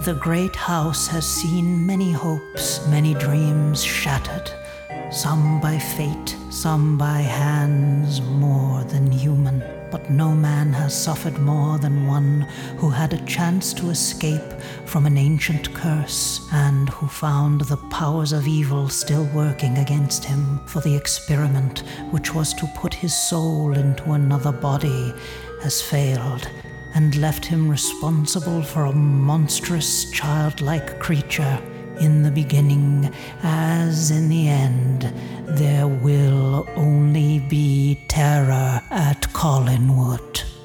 The great house has seen many hopes, many dreams shattered, some by fate, some by hands more than human. But no man has suffered more than one who had a chance to escape from an ancient curse and who found the powers of evil still working against him for the experiment which was to put his soul into another body has failed and left him responsible for a monstrous childlike creature. In the beginning, as in the end, there will only be terror at Collinwood.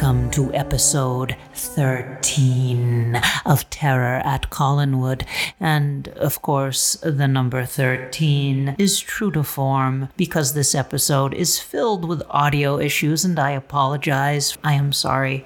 Welcome to episode 13 of Terror at Collinwood. And of course, the number 13 is true to form because this episode is filled with audio issues, and I apologize. I am sorry.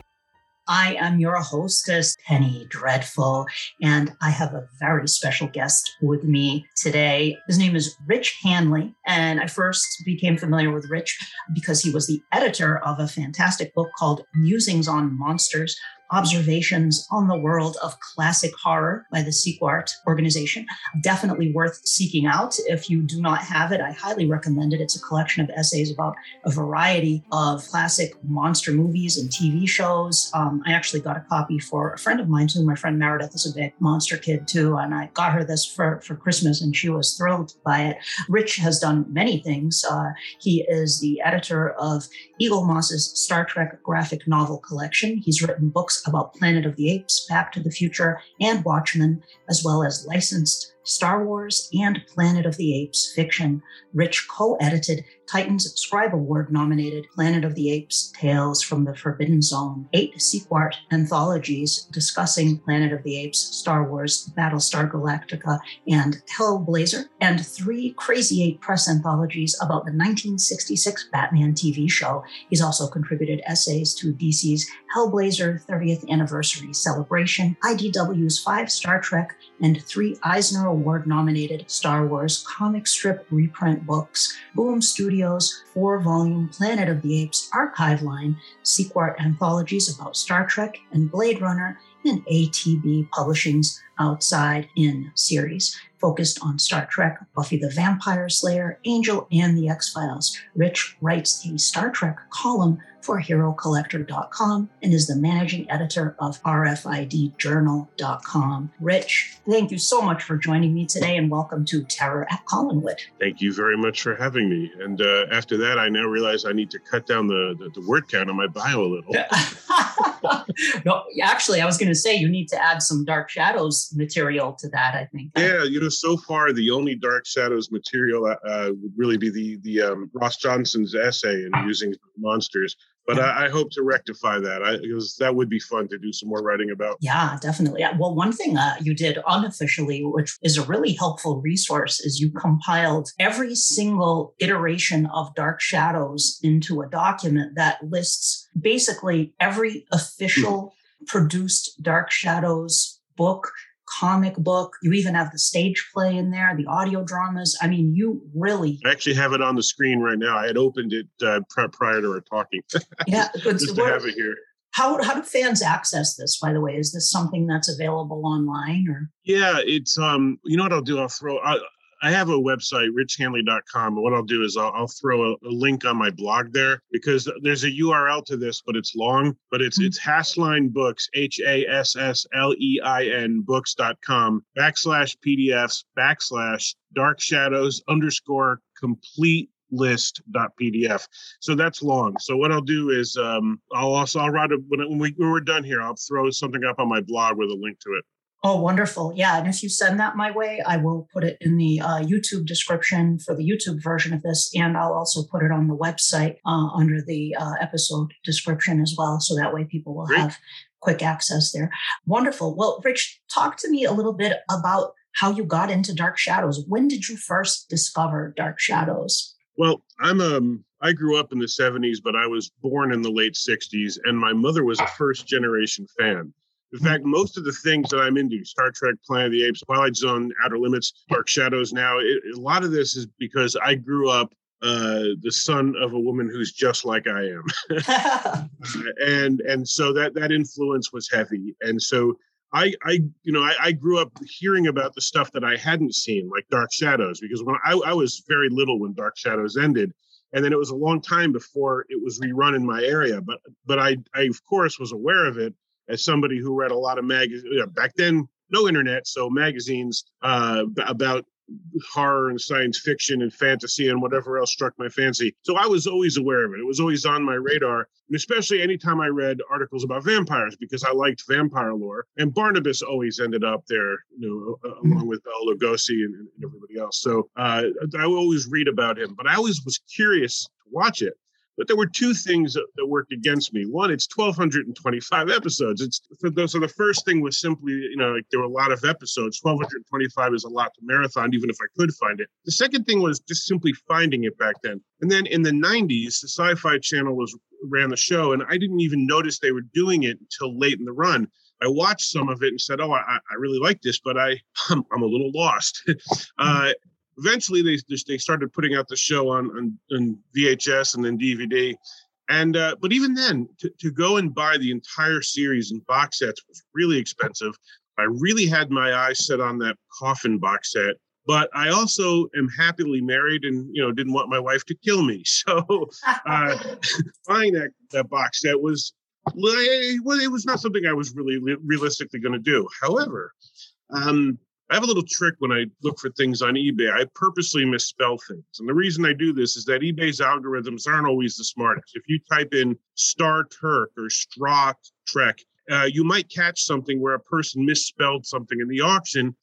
I am your hostess, Penny Dreadful, and I have a very special guest with me today. His name is Rich Handley, and I first became familiar with Rich because he was the editor of a fantastic book called Musings on Monsters, observations on the world of classic horror by the Sequart organization. Definitely worth seeking out. If you do not have it, I highly recommend it. It's a collection of essays about a variety of classic monster movies and TV shows. Um, I actually got a copy for a friend of mine too. My friend Meredith is a big monster kid too, and I got her this for, for Christmas and she was thrilled by it. Rich has done many things. Uh, he is the editor of Eaglemoss's Star Trek graphic novel collection. He's written books about Planet of the Apes, Back to the Future, and Watchmen, as well as licensed Star Wars and Planet of the Apes fiction. Rich co edited Titans Scribe Award nominated Planet of the Apes Tales from the Forbidden Zone, eight Sequart anthologies discussing Planet of the Apes, Star Wars, Battlestar Galactica, and Hellblazer, and three Crazy Eight press anthologies about the 1966 Batman TV show. He's also contributed essays to DC's Hellblazer 30th Anniversary Celebration, IDW's five Star Trek, and three Eisner Award nominated Star Wars comic strip reprint books, Boom Studio Studios four volume Planet of the Apes archive line, Sequart anthologies about Star Trek and Blade Runner, and ATB Publishing's Outside In series, focused on Star Trek, Buffy the Vampire Slayer, Angel, and the X Files. Rich writes a Star Trek column for HeroCollector.com and is the managing editor of RFIDJournal.com. Rich, thank you so much for joining me today and welcome to Terror at Collinwood. Thank you very much for having me. And uh, after that, I now realize I need to cut down the, the, the word count on my bio a little. no, actually, I was going to say you need to add some Dark Shadows material to that, I think. Yeah, you know, so far, the only Dark Shadows material uh, uh would really be the, the um, Ross Johnson's essay in Musings monsters but I, I, hope to rectify that I, because that would be fun to do some more writing about. Yeah, definitely. Well, one thing uh, you did unofficially, which is a really helpful resource, is you compiled every single iteration of Dark Shadows into a document that lists basically every official mm. produced Dark Shadows book comic book. You even have the stage play in there, the audio dramas. I mean, you really. I actually have it on the screen right now. I had opened it uh, prior to our talking. yeah, just to have it here. How, how do fans access this by the way is this something that's available online or yeah it's um you know what i'll do i'll throw I, I have a website, richhandley.com. And what I'll do is I'll, I'll throw a, a, link on my blog there because there's a URL to this, but it's long. But it's mm-hmm. it's Hasslein Books, H A S S L E I N books.com backslash PDFs backslash dark shadows underscore complete list.pdf so that's long so what i'll do is um, i'll also i'll write a when, when, we, when we're done here i'll throw something up on my blog with a link to it Oh, wonderful. Yeah. And if you send that my way, I will put it in the uh, YouTube description for the YouTube version of this. And I'll also put it on the website uh, under the uh, episode description as well. So that way people will Great. have quick access there. Wonderful. Well, Rich, talk to me a little bit about how you got into Dark Shadows. When did you first discover Dark Shadows? Well, I'm um I grew up in the 70s, but I was born in the late 60s, and my mother was a first generation fan. In fact, most of the things that I'm into, Star Trek, Planet of the Apes, Twilight Zone, Outer Limits, Dark Shadows now, it, a lot of this is because I grew up uh, the son of a woman who's just like I am. and and so that that influence was heavy. And so I, I, you know, I, I, grew up hearing about the stuff that I hadn't seen, like Dark Shadows, because when I, I, was very little when Dark Shadows ended, and then it was a long time before it was rerun in my area. But, but I, I of course was aware of it as somebody who read a lot of magazines. You know, back then, no internet, so magazines uh, about horror and science fiction and fantasy and whatever else struck my fancy. So I was always aware of it. It was always on my radar, and especially anytime I read articles about vampires because I liked vampire lore. And Barnabas always ended up there, you know, mm-hmm. along with Bela Lugosi and, and, everybody else. So uh, I always read about him, but I always was curious to watch it. But there were two things that, that, worked against me. One, it's 1,225 episodes. It's so the first thing was simply, you know, like there were a lot of episodes. 1,225 is a lot to marathon, even if I could find it. The second thing was just simply finding it back then. And then in the 90s, the Sci-Fi Channel was ran the show, and I didn't even notice they were doing it until late in the run. I watched some of it and said, "Oh, I, I really like this, but I I'm, I'm a little lost." uh, eventually they they started putting out the show on on, on VHS and then DVD. And uh, but even then, to, to go and buy the entire series in box sets was really expensive. I really had my eyes set on that coffin box set, but I also am happily married and you know didn't want my wife to kill me. So uh, buying that that box set was well, it was not something I was really realistically going to do. However, um, I have a little trick when I look for things on eBay. I purposely misspell things. And the reason I do this is that eBay's algorithms aren't always the smartest. If you type in Star Turk or Straw Trek, uh, you might catch something where a person misspelled something in the auction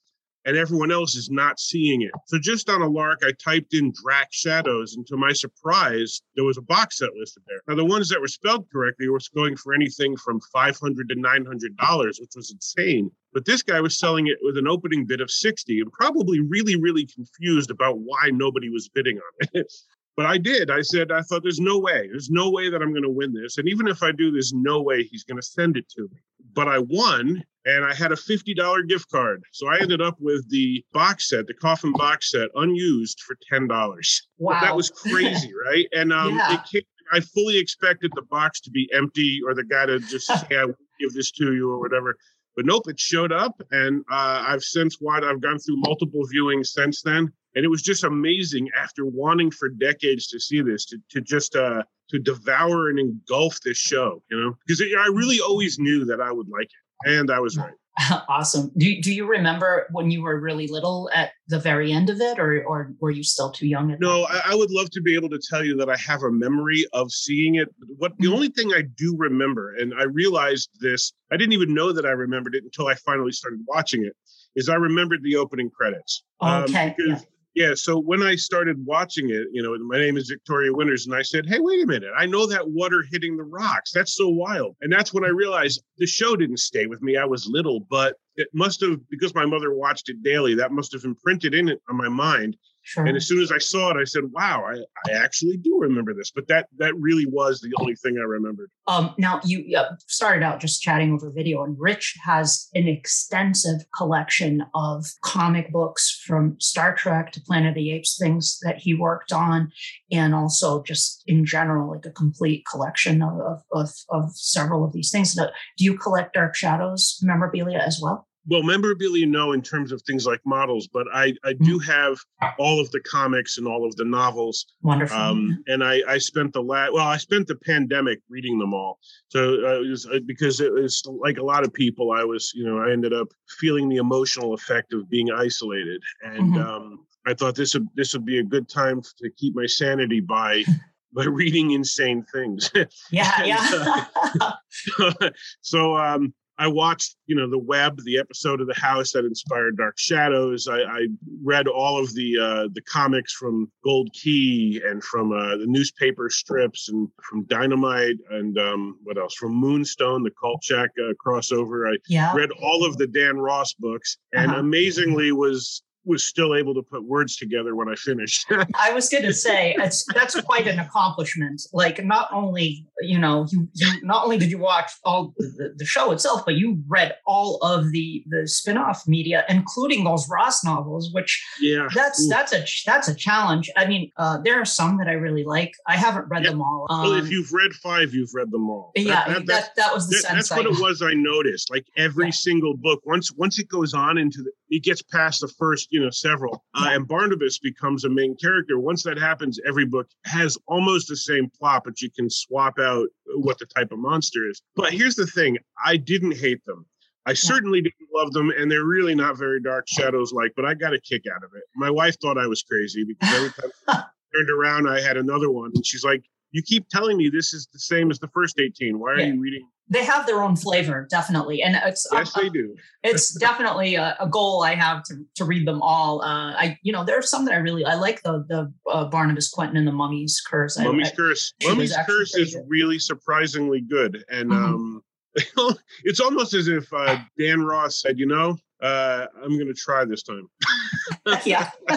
and everyone else is not seeing it. So just on a lark, I typed in Drac Shadows, and to my surprise, there was a box set listed there. Now the ones that were spelled correctly were going for anything from five hundred to nine hundred dollars, which was insane. But this guy was selling it with an opening bid of sixty, and probably really, really confused about why nobody was bidding on it. But I did. I said, I thought there's no way. There's no way that I'm going to win this. And even if I do, there's no way he's going to send it to me. But I won and I had a $50 gift card. So I ended up with the box set, the coffin box set, unused for $10. Wow. But that was crazy, right? And um, yeah. it came, I fully expected the box to be empty or the guy to just say, I will give this to you or whatever. But nope, it showed up. And uh, I've since what I've gone through multiple viewings since then and it was just amazing after wanting for decades to see this to, to just uh to devour and engulf this show you know? Because i really always knew that i would like it and i was right. Awesome. Do, do you remember when you were really little at the very end of it or or were you still too young no I, I, would love to be able to tell you that i have a memory of seeing it what the mm-hmm. only thing i do remember and i realized this i didn't even know that i remembered it until i finally started watching it is i remembered the opening credits um, okay um, because, yeah yeah. So when I started watching it, you know, my name is Victoria Winters, and I said, "Hey, wait a minute! I know that water hitting the rocks. That's so wild." And that's when I realized the show didn't stay with me. I was little, but it must have because my mother watched it daily. That must have imprinted in it on my mind. Sure. And as soon as I saw it, I said, "Wow, I, I actually do remember this." But that that really was the only thing I remembered. Um, now you uh, started out just chatting over video, and Rich has an extensive collection of comic books from Star Trek to Planet of the Apes, things that he worked on, and also just in general, like a complete collection of of, of several of these things. Do you collect Dark Shadows memorabilia as well? Well memorabilia no in terms of things like models but i i do mm-hmm. have all of the comics and all of the novels wonderful um, and i i spent the last well i spent the pandemic reading them all so uh, it was uh, because it was like a lot of people i was you know i ended up feeling the emotional effect of being isolated and mm-hmm. um, i thought this would this would be a good time to keep my sanity by by reading insane things. Yeah, and, yeah. uh, so um, I watched, you know, the web, the episode of the house that inspired Dark Shadows. I, I read all of the uh, the comics from Gold Key and from uh, the newspaper strips and from Dynamite and um, what else from Moonstone, the Kolchak uh, crossover. I yeah. read all of the Dan Ross books, and uh-huh. amazingly was was still able to put words together when I finished. I was going to say it's that's quite an accomplishment. Like not only you know you, you not only did you watch all the, the, show itself, but you read all of the the spin-off media, including those Ross novels. Which yeah, that's Ooh. that's a that's a challenge. I mean, uh, there are some that I really like. I haven't read them all. Um, well, if you've read five, you've read them all. Yeah, that, that, that, that was the that, sense. That's what it was. I noticed. Like every yeah. single book, once once it goes on into the, it gets past the first, you know, several, uh, and Barnabas becomes a main character. Once that happens, every book has almost the same plot, but you can swap out what the type of monster is. But here's the thing: I didn't hate them. I certainly didn't love them, and they're really not very dark shadows like, but I got a kick out of it. My wife thought I was crazy because every time I turned around, I had another one. And she's like, You keep telling me this is the same as the first 18. Why are yeah. you reading they have their own flavor, definitely, and it's yes, uh, they do. it's definitely a, a, goal I have to, to read them all. Uh, I, you know, there are some that I really I like the the uh, Barnabas Quentin and the Mummy's Curse. Mummy's I, Curse. I, Mummy's Curse is good. really surprisingly good, and mm-hmm. um, it's almost as if uh, Dan Ross said, "You know, uh, I'm going to try this time." yeah.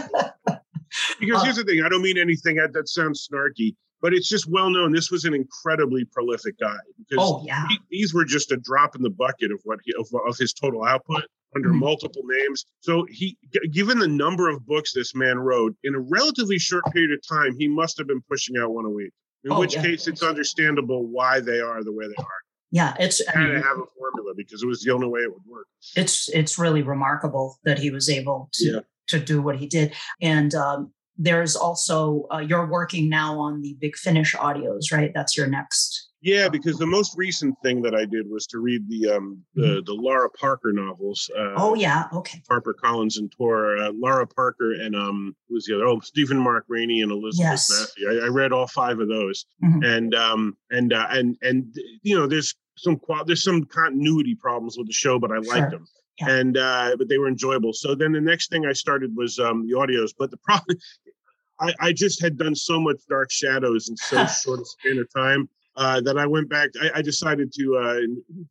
because here's the thing: I don't mean anything that, that sounds snarky but it's just well known this was an incredibly prolific guy because oh, yeah. he, these were just a drop in the bucket of what he of, of his total output under mm-hmm. multiple names so he given the number of books this man wrote in a relatively short period of time he must have been pushing out one a week in oh, which yeah. case it's understandable why they are the way they are yeah it's I mean, have a formula because it was the only way it would work it's it's really remarkable that he was able to yeah. to do what he did and um, there's also uh, you're working now on the big finish audios right that's your next yeah because the most recent thing that i did was to read the um the, mm-hmm. the lara parker novels uh, oh yeah okay harper collins and tor uh, lara parker and um who's the other oh stephen mark rainey and elizabeth yes. Massie. I, I, read all five of those mm-hmm. and um and uh, and and you know there's some there's some continuity problems with the show but i liked sure. them yeah. and uh, but they were enjoyable. So then the next thing I started was um, the audios. But the problem, I, I just had done so much Dark Shadows in so short a span of time uh, that I went back. I, I decided to uh,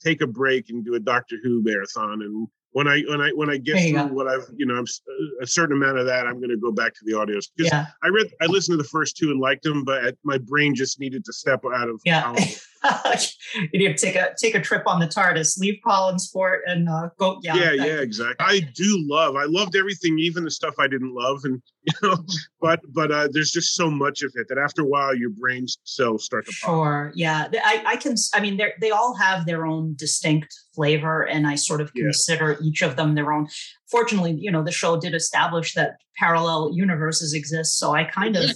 take a break and do a Doctor Who marathon. And when I when I when I get through go. what I've you know I'm, a certain amount of that, I'm going to go back to the audios because yeah. I read I listened to the first two and liked them, but my brain just needed to step out of yeah. you need to take a take a trip on the TARDIS, leave Collinsport, and uh, go. Yeah, yeah, yeah, exactly. I do love. I loved everything, even the stuff I didn't love, and you know, but but uh, there's just so much of it that after a while, your brain cells start to. Sure. Yeah, I I can. I mean, they they all have their own distinct flavor, and I sort of consider yeah. each of them their own. Fortunately, you know, the show did establish that parallel universes exist, so I kind of.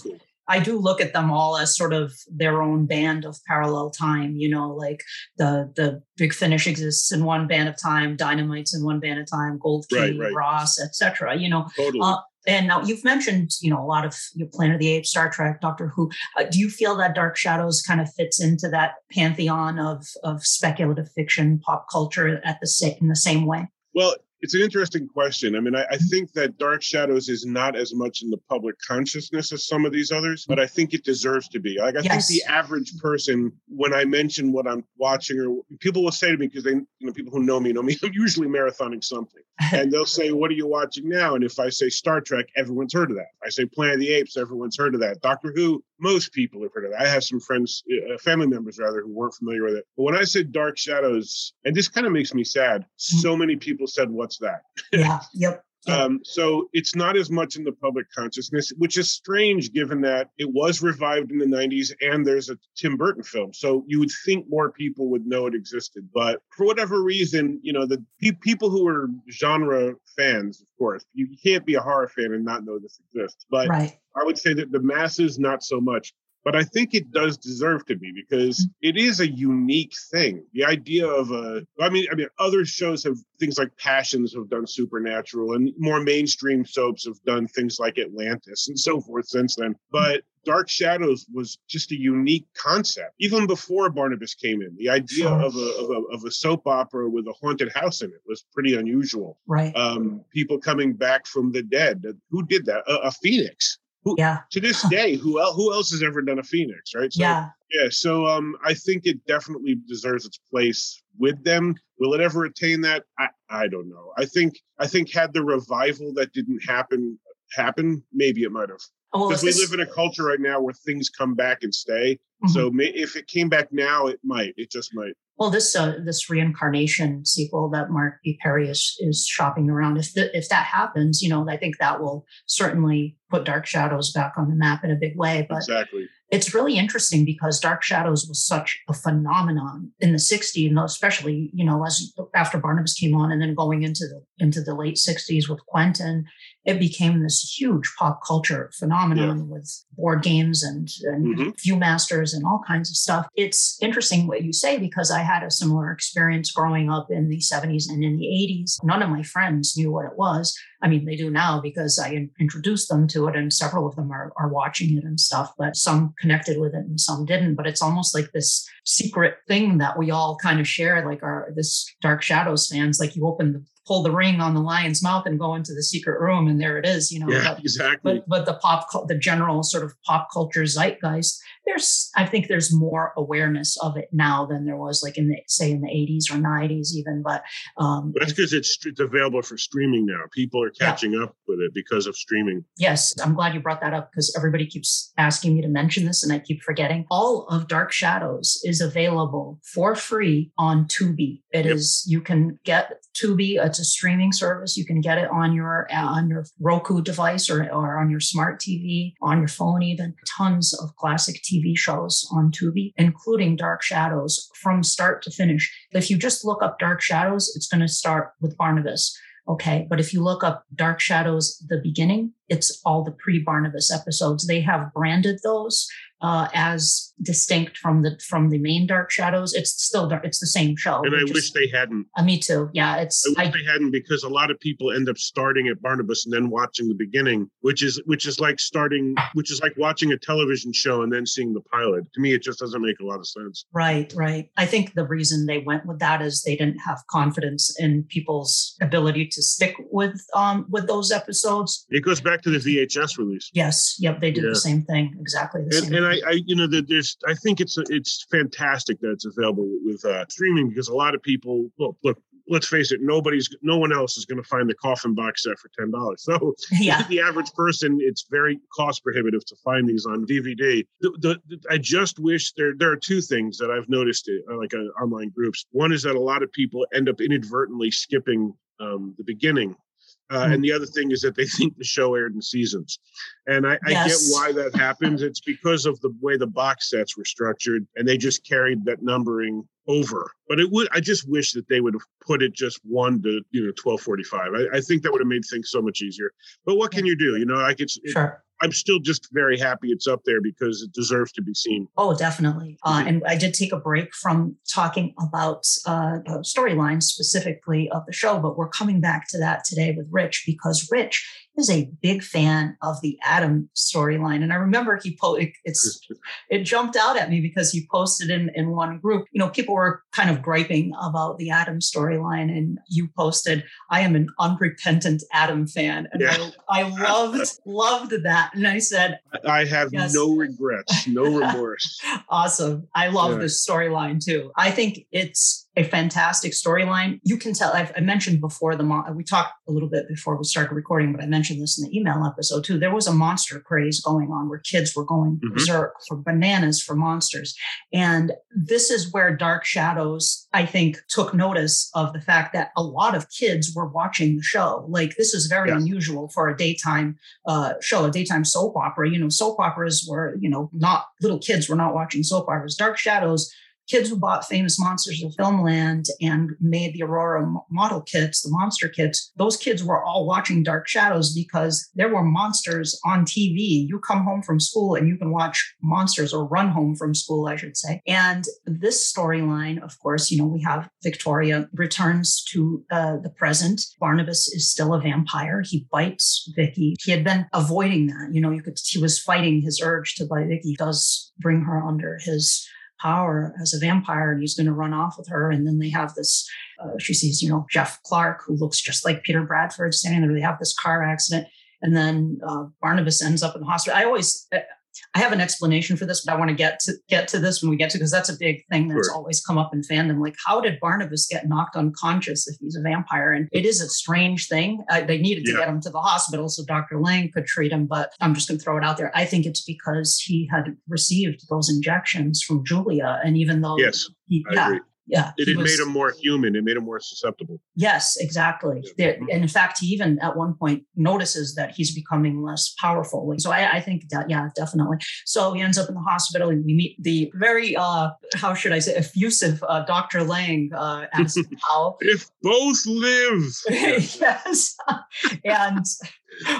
I do look at them all as sort of their own band of parallel time, you know, like the the Big Finish exists in one band of time, Dynamite's in one band of time, Gold Key, right, right. Ross, etc. You know, totally. uh, and now you've mentioned, you know, a lot of your Planet of the Apes, Star Trek, Doctor Who. Uh, do you feel that Dark Shadows kind of fits into that pantheon of of speculative fiction, pop culture at the in the same way? Well, it's an interesting question. I mean, I, I, think that Dark Shadows is not as much in the public consciousness as some of these others, but I think it deserves to be. Like, I yes. think the average person, when I mention what I'm watching, or people will say to me, because they, you know, people who know me know me, I'm usually marathoning something. and they'll say, What are you watching now? And if I say Star Trek, everyone's heard of that. I say Planet of the Apes, everyone's heard of that. Doctor Who, most people have heard of it. I have some friends, uh, family members rather, who weren't familiar with it. But when I said Dark Shadows, and this kind of makes me sad, mm-hmm. so many people said, What's that? Yeah, yep. Um, so it's not as much in the public consciousness, which is strange given that it was revived in the 90s and there's a Tim Burton film. So you would think more people would know it existed. But for whatever reason, you know, the pe- people who are genre fans, of course, you can't be a horror fan and not know this exists. But right. I would say that the masses, not so much but I think it does deserve to be because mm. it is a unique thing. The idea of a, I mean, I mean, other shows have things like Passions have done supernatural, and more mainstream soaps have done things like Atlantis and so forth since then. But Dark Shadows was just a unique concept, even before Barnabas came in. The idea of, a, of, a, of a soap opera with a haunted house in it was pretty unusual. Right. Um, people coming back from the dead. Who did that? A, a phoenix. Who, yeah. To this day, who else, who else has ever done a Phoenix, right? So, yeah. Yeah. So um, I think it definitely deserves its place with them. Will it ever attain that? I, I don't know. I think I think had the revival that didn't happen happen, maybe it might have. Oh, Because if we live in a culture right now where things come back and stay. Mhm. So may, if it came back now, it might. It just might. Well, this uh, this reincarnation sequel that Mark B. Perry is is shopping around. If the, if that happens, you know, I think that will certainly put Dark Shadows back on the map in a big way. But exactly. it's really interesting because Dark Shadows was such a phenomenon in the 60s, and especially, you know, as after Barnabas came on and then going into the into the late 60s with Quentin, it became this huge pop culture phenomenon with board games and, and Mhm. Viewmasters and all kinds of stuff. It's interesting what you say because I had a similar experience growing up in the 70s and in the 80s. None of my friends knew what it was. I mean, they do now because I introduced them to it, and several of them are, are watching it and stuff, but some connected with it and some didn't. But it's almost like this secret thing that we all kind of share, like our this Dark Shadows fans. Like you open the pull the ring on the lion's mouth and go into the secret room, and there it is, you know. Yeah, But, exactly. but but the pop the general sort of pop culture zeitgeist there's i think there's more awareness of it now than there was like in the say in the 80s or 90s even but um But that's because it's it's available for streaming now. People are Yeah. catching up with it because of streaming. yes i'm glad you brought that up because everybody keeps asking me to mention this and i keep forgetting all of dark shadows is available for free on tubi It is. Yep. you can get tubi it's a streaming service you can get it on your uh, on your roku device or, or on your smart tv on your phone even tons of classic tv shows on tubi including dark shadows from start to finish if you just look up dark shadows it's going to start with barnabas Okay. But if you look up Dark Shadows, the beginning, it's all the pre Barnabas episodes. They have branded those uh, as distinct from the from the main Dark Shadows. It's still dark. It's the same show. And I They're wish they hadn't. uh, me too. Yeah. It's I wish I, they hadn't because a lot of people end up starting at Barnabas and then watching the beginning, which is which is like starting, which is like watching a television show and then seeing the pilot. To me, it just doesn't make a lot of sense. right. Right. I think the reason they went with that is they didn't have confidence in people's ability to stick with um with those episodes. It goes back to the VHS release. Yes. Yep. They did Yeah. the same thing. Exactly the And, same. and I, I, you know, that there's, I think it's it's fantastic that it's available with uh, streaming because a lot of people, look, look, let's face it, nobody's, no one else is going to find the coffin box set for ten dollars. So yeah. the average person, it's very cost prohibitive to find these on DVD. The, the, I just wish there there are two things that I've noticed uh, like uh, online groups. One is that a lot of people end up inadvertently skipping um, the beginning. Uh, Hmm. And the other thing is that they think the show aired in seasons, and I, I get why that happens. It's because of the way the box sets were structured, and they just carried that numbering over. But it would. I just wish that they would have put it just one to you know twelve forty five. I, I think that would have made things so much easier. But what can you do? You know, it's. it- Sure. I'm still just very happy it's up there because it deserves to be seen. Oh, definitely. Uh, Mhm. and I did take a break from talking about uh, the storylines specifically of the show, but we're coming back to that today with Rich because Rich is a big fan of the Adam storyline. And I remember he po- it, it's it jumped out at me because he posted in in one group. You know, people were kind of griping about the Adam storyline, and you posted, "I am an unrepentant Adam fan," and Yeah. I, I loved loved that. And I said, I have Yes. no regrets, no remorse. Awesome. I love Yeah. this storyline too. I think it's a fantastic storyline. You can tell, I've, I mentioned before the, mon- we talked a little bit before we started recording, but I mentioned this in the email episode too. There was a monster craze going on where kids were going Mhm. berserk for bananas for monsters. And this is where Dark Shadows, I think, took notice of the fact that a lot of kids were watching the show. Like this is very Yeah. unusual for a daytime uh, show, a daytime soap opera. You know, soap operas were, you know, not little kids were not watching soap operas. Dark Shadows, kids who bought famous monsters of filmland and made the Aurora model kits, the monster kits, those kids were all watching Dark Shadows because there were monsters on TV. You come home from school and you can watch monsters or run home from school, I should say. And this storyline, of course, you know, we have Victoria returns to uh, the present. Barnabas is still a vampire. He bites Vicky. He had been avoiding that. You know, you could, he was fighting his urge to bite Vicky. Does bring her under his power as a vampire and he's going to run off with her. And then they have this, uh, she sees, you know, Jeff Clark, who looks just like Peter Bradford standing there. They have this car accident. And then uh, Barnabas ends up in the hospital. I always, I have an explanation for this, but I want to get to get to this when we get to because that's a big thing that's sure. always come up in fandom. Like, how did Barnabas get knocked unconscious if he's a vampire? And it is a strange thing. Uh, they needed to yeah. get him to the hospital so Dr. Lang could treat him, but I'm just going to throw it out there. I think it's because he had received those injections from Julia, and even though yes, he, yeah, agree yeah it, it was, made him more human it made him more susceptible. Yes exactly. Yeah. and in fact he even at one point notices that he's becoming less powerful so I, I, think that yeah definitely. So he ends up in the hospital and we meet the very uh how should i say effusive uh, dr lang uh Powell. if both live! Yes. And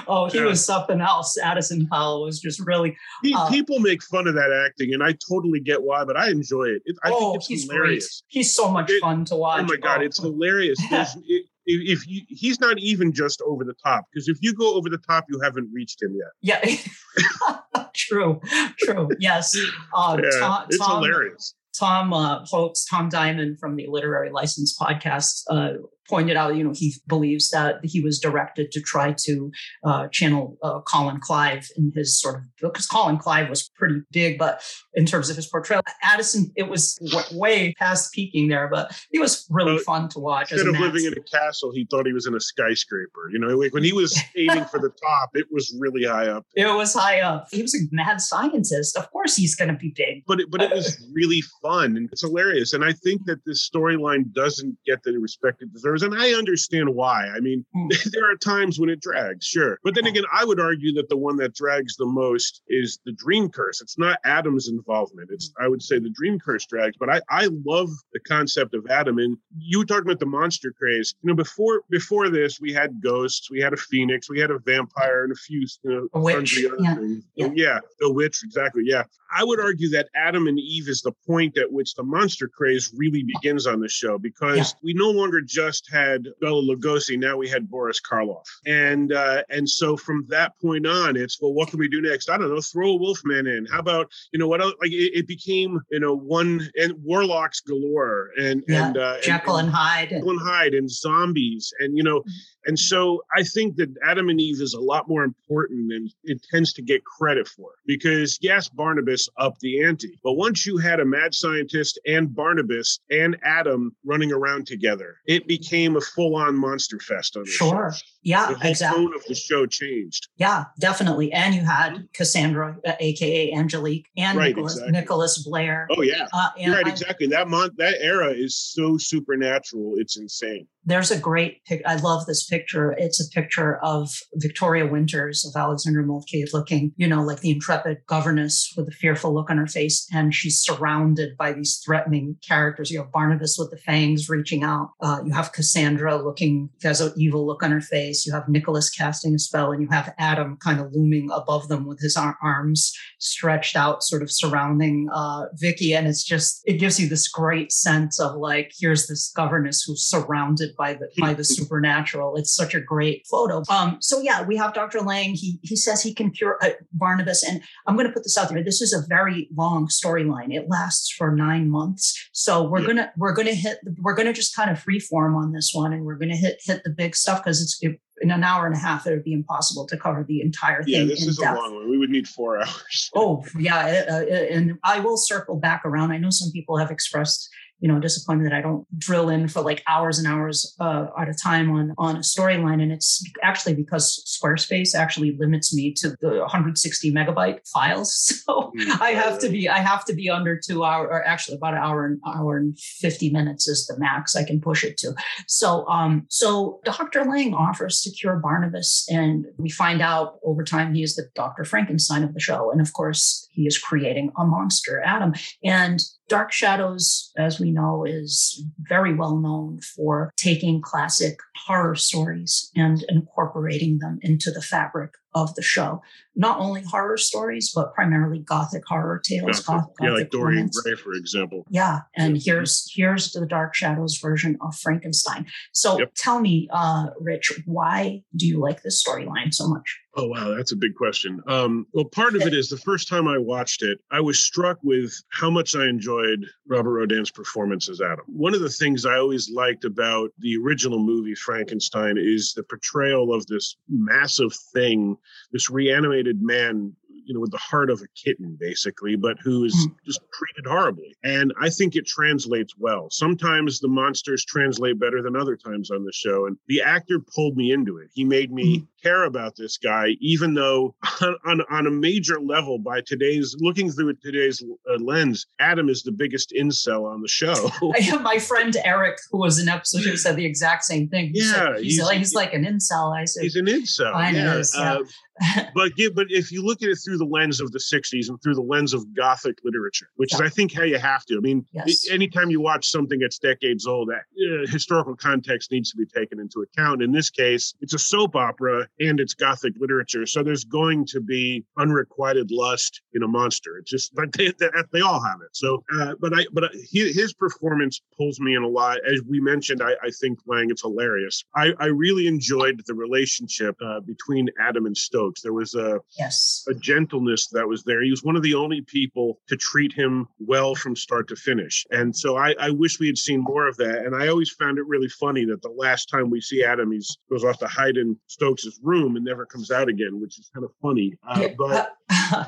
oh, he yeah. was something else. Addison Powell was just really. Uh, People make fun of that acting, and I totally get why, but I enjoy it. it I oh, think it's he's hilarious. Great. He's so much it, fun to watch. Oh my god, oh. it's hilarious. it, if you, he's not even just over the top, because if you go over the top, you haven't reached him yet. Yeah, true, true. Yes, uh, yeah, Tom, it's Tom, hilarious. Tom uh, Tom Diamond from the Literary License podcast, uh, pointed out, you know, he believes that he was directed to try to uh, channel uh, Colin Clive in his sort of because Colin Clive was pretty big, but in terms of his portrayal, Addison, it was w- way past peaking there, but he was really fun to watch. Instead of living in a castle, he thought he was in a skyscraper. You know, like when he was aiming for the top, it was really high up. It was high up. He was a mad scientist. Of course, he's going to be big. But it, but it was really fun and it's hilarious. And I think that this storyline doesn't get the respect it deserves and I understand why. I mean, mm. there are times when it drags, sure. But then again, I would argue that the one that drags the most is the dream curse. It's not Adam's involvement. It's, I would say, the dream curse drags. But I, I love the concept of Adam. And you were talking about the monster craze. You know, before before this, we had ghosts, we had a phoenix, we had a vampire, and a few, you know, a witch. Yeah. yeah. yeah, the witch, exactly. Yeah. I would argue that Adam and Eve is the point at which the monster craze really begins on the show because yeah. we no longer just had Bela Lugosi, now we had Boris Karloff, and uh, and so from that point on, it's well, what can we do next? I don't know, throw a Wolfman in. How about you know what? Else? Like it, it became you know one and warlocks galore and yeah. and uh, Jekyll and, and Hyde, Jekyll and Hyde, and zombies, and you know, and so I think that Adam and Eve is a lot more important and it tends to get credit for because yes, Barnabas upped the ante, but once you had a mad scientist and Barnabas and Adam running around together, it became a full on monster fest on the sure. show. Yeah, the exactly. tone of the show changed. Yeah, definitely. And you had Cassandra, uh, aka Angelique, and right, Nicholas, exactly. Nicholas Blair. Oh yeah, uh, right. I, exactly. That month, that era is so supernatural. It's insane. There's a great pic. I love this picture. It's a picture of Victoria Winters of Alexandra Moltke looking, you know, like the intrepid governess with a fearful look on her face, and she's surrounded by these threatening characters. You have Barnabas with the fangs reaching out. Uh, you have Cassandra looking has an evil look on her face. You have Nicholas casting a spell, and you have Adam kind of looming above them with his arms stretched out, sort of surrounding uh, Vicky. And it's just it gives you this great sense of like, here's this governess who's surrounded by the by the supernatural. It's such a great photo. Um, so yeah, we have Dr. Lang. He he says he can cure uh, Barnabas, and I'm going to put this out there. This is a very long storyline. It lasts for nine months. So we're yeah. gonna we're gonna hit we're gonna just kind of freeform on this one, and we're gonna hit hit the big stuff because it's it, in an hour and a half, it would be impossible to cover the entire thing. Yeah, this is depth. a long one. We would need four hours. oh, yeah. Uh, uh, and I will circle back around. I know some people have expressed you know disappointed that I don't drill in for like hours and hours uh, at a time on on a storyline. And it's actually because Squarespace actually limits me to the 160 megabyte files. So mm-hmm. I have to be I have to be under two hour or actually about an hour and hour and 50 minutes is the max I can push it to. So um so Dr. Lang offers to cure Barnabas, and we find out over time he is the Dr. Frankenstein of the show, and of course he is creating a monster, Adam. And Dark Shadows, as we know, is very well known for taking classic horror stories and incorporating them into the fabric of the show. Not only horror stories, but primarily gothic horror tales. Gothic, yeah, like Dorian Gray, for example. Yeah, and yeah. here's here's the Dark Shadows version of Frankenstein. So yep. tell me, uh, Rich, why do you like this storyline so much? Oh wow, that's a big question. Um, well, part of it is the first time I watched it, I was struck with how much I enjoyed Robert Rodan's performance as Adam. One of the things I always liked about the original movie Frankenstein is the portrayal of this massive thing, this reanimated man you know with the heart of a kitten basically, but who is mm. just treated horribly. And I think it translates well. Sometimes the monsters translate better than other times on the show, and the actor pulled me into it. He made me mm. care about this guy, even though on, on, on a major level, by today's looking through today's uh, lens, Adam is the biggest incel on the show. I have my friend Eric, who was an episode who said the exact same thing. He yeah, said, he's, he's, like, he's like an incel. I said, he's an incel. Yeah. Is, yeah. Uh, but but if you look at it through the lens of the 60s and through the lens of gothic literature which yeah. is i think how you have to. I mean yes. anytime you watch something that's decades old that uh, historical context needs to be taken into account. In this case it's a soap opera and it's gothic literature so there's going to be unrequited lust in a monster. It's just but they, they, they all have it. So uh, but i but his performance pulls me in a lot. As we mentioned i, I think lang it's hilarious. I, I really enjoyed the relationship uh, between adam and stowe there was a yes a gentleness that was there. He was one of the only people to treat him well from start to finish. And so I, I wish we had seen more of that. And I always found it really funny that the last time we see Adam, he goes off to hide in Stokes's room and never comes out again, which is kind of funny. Uh, but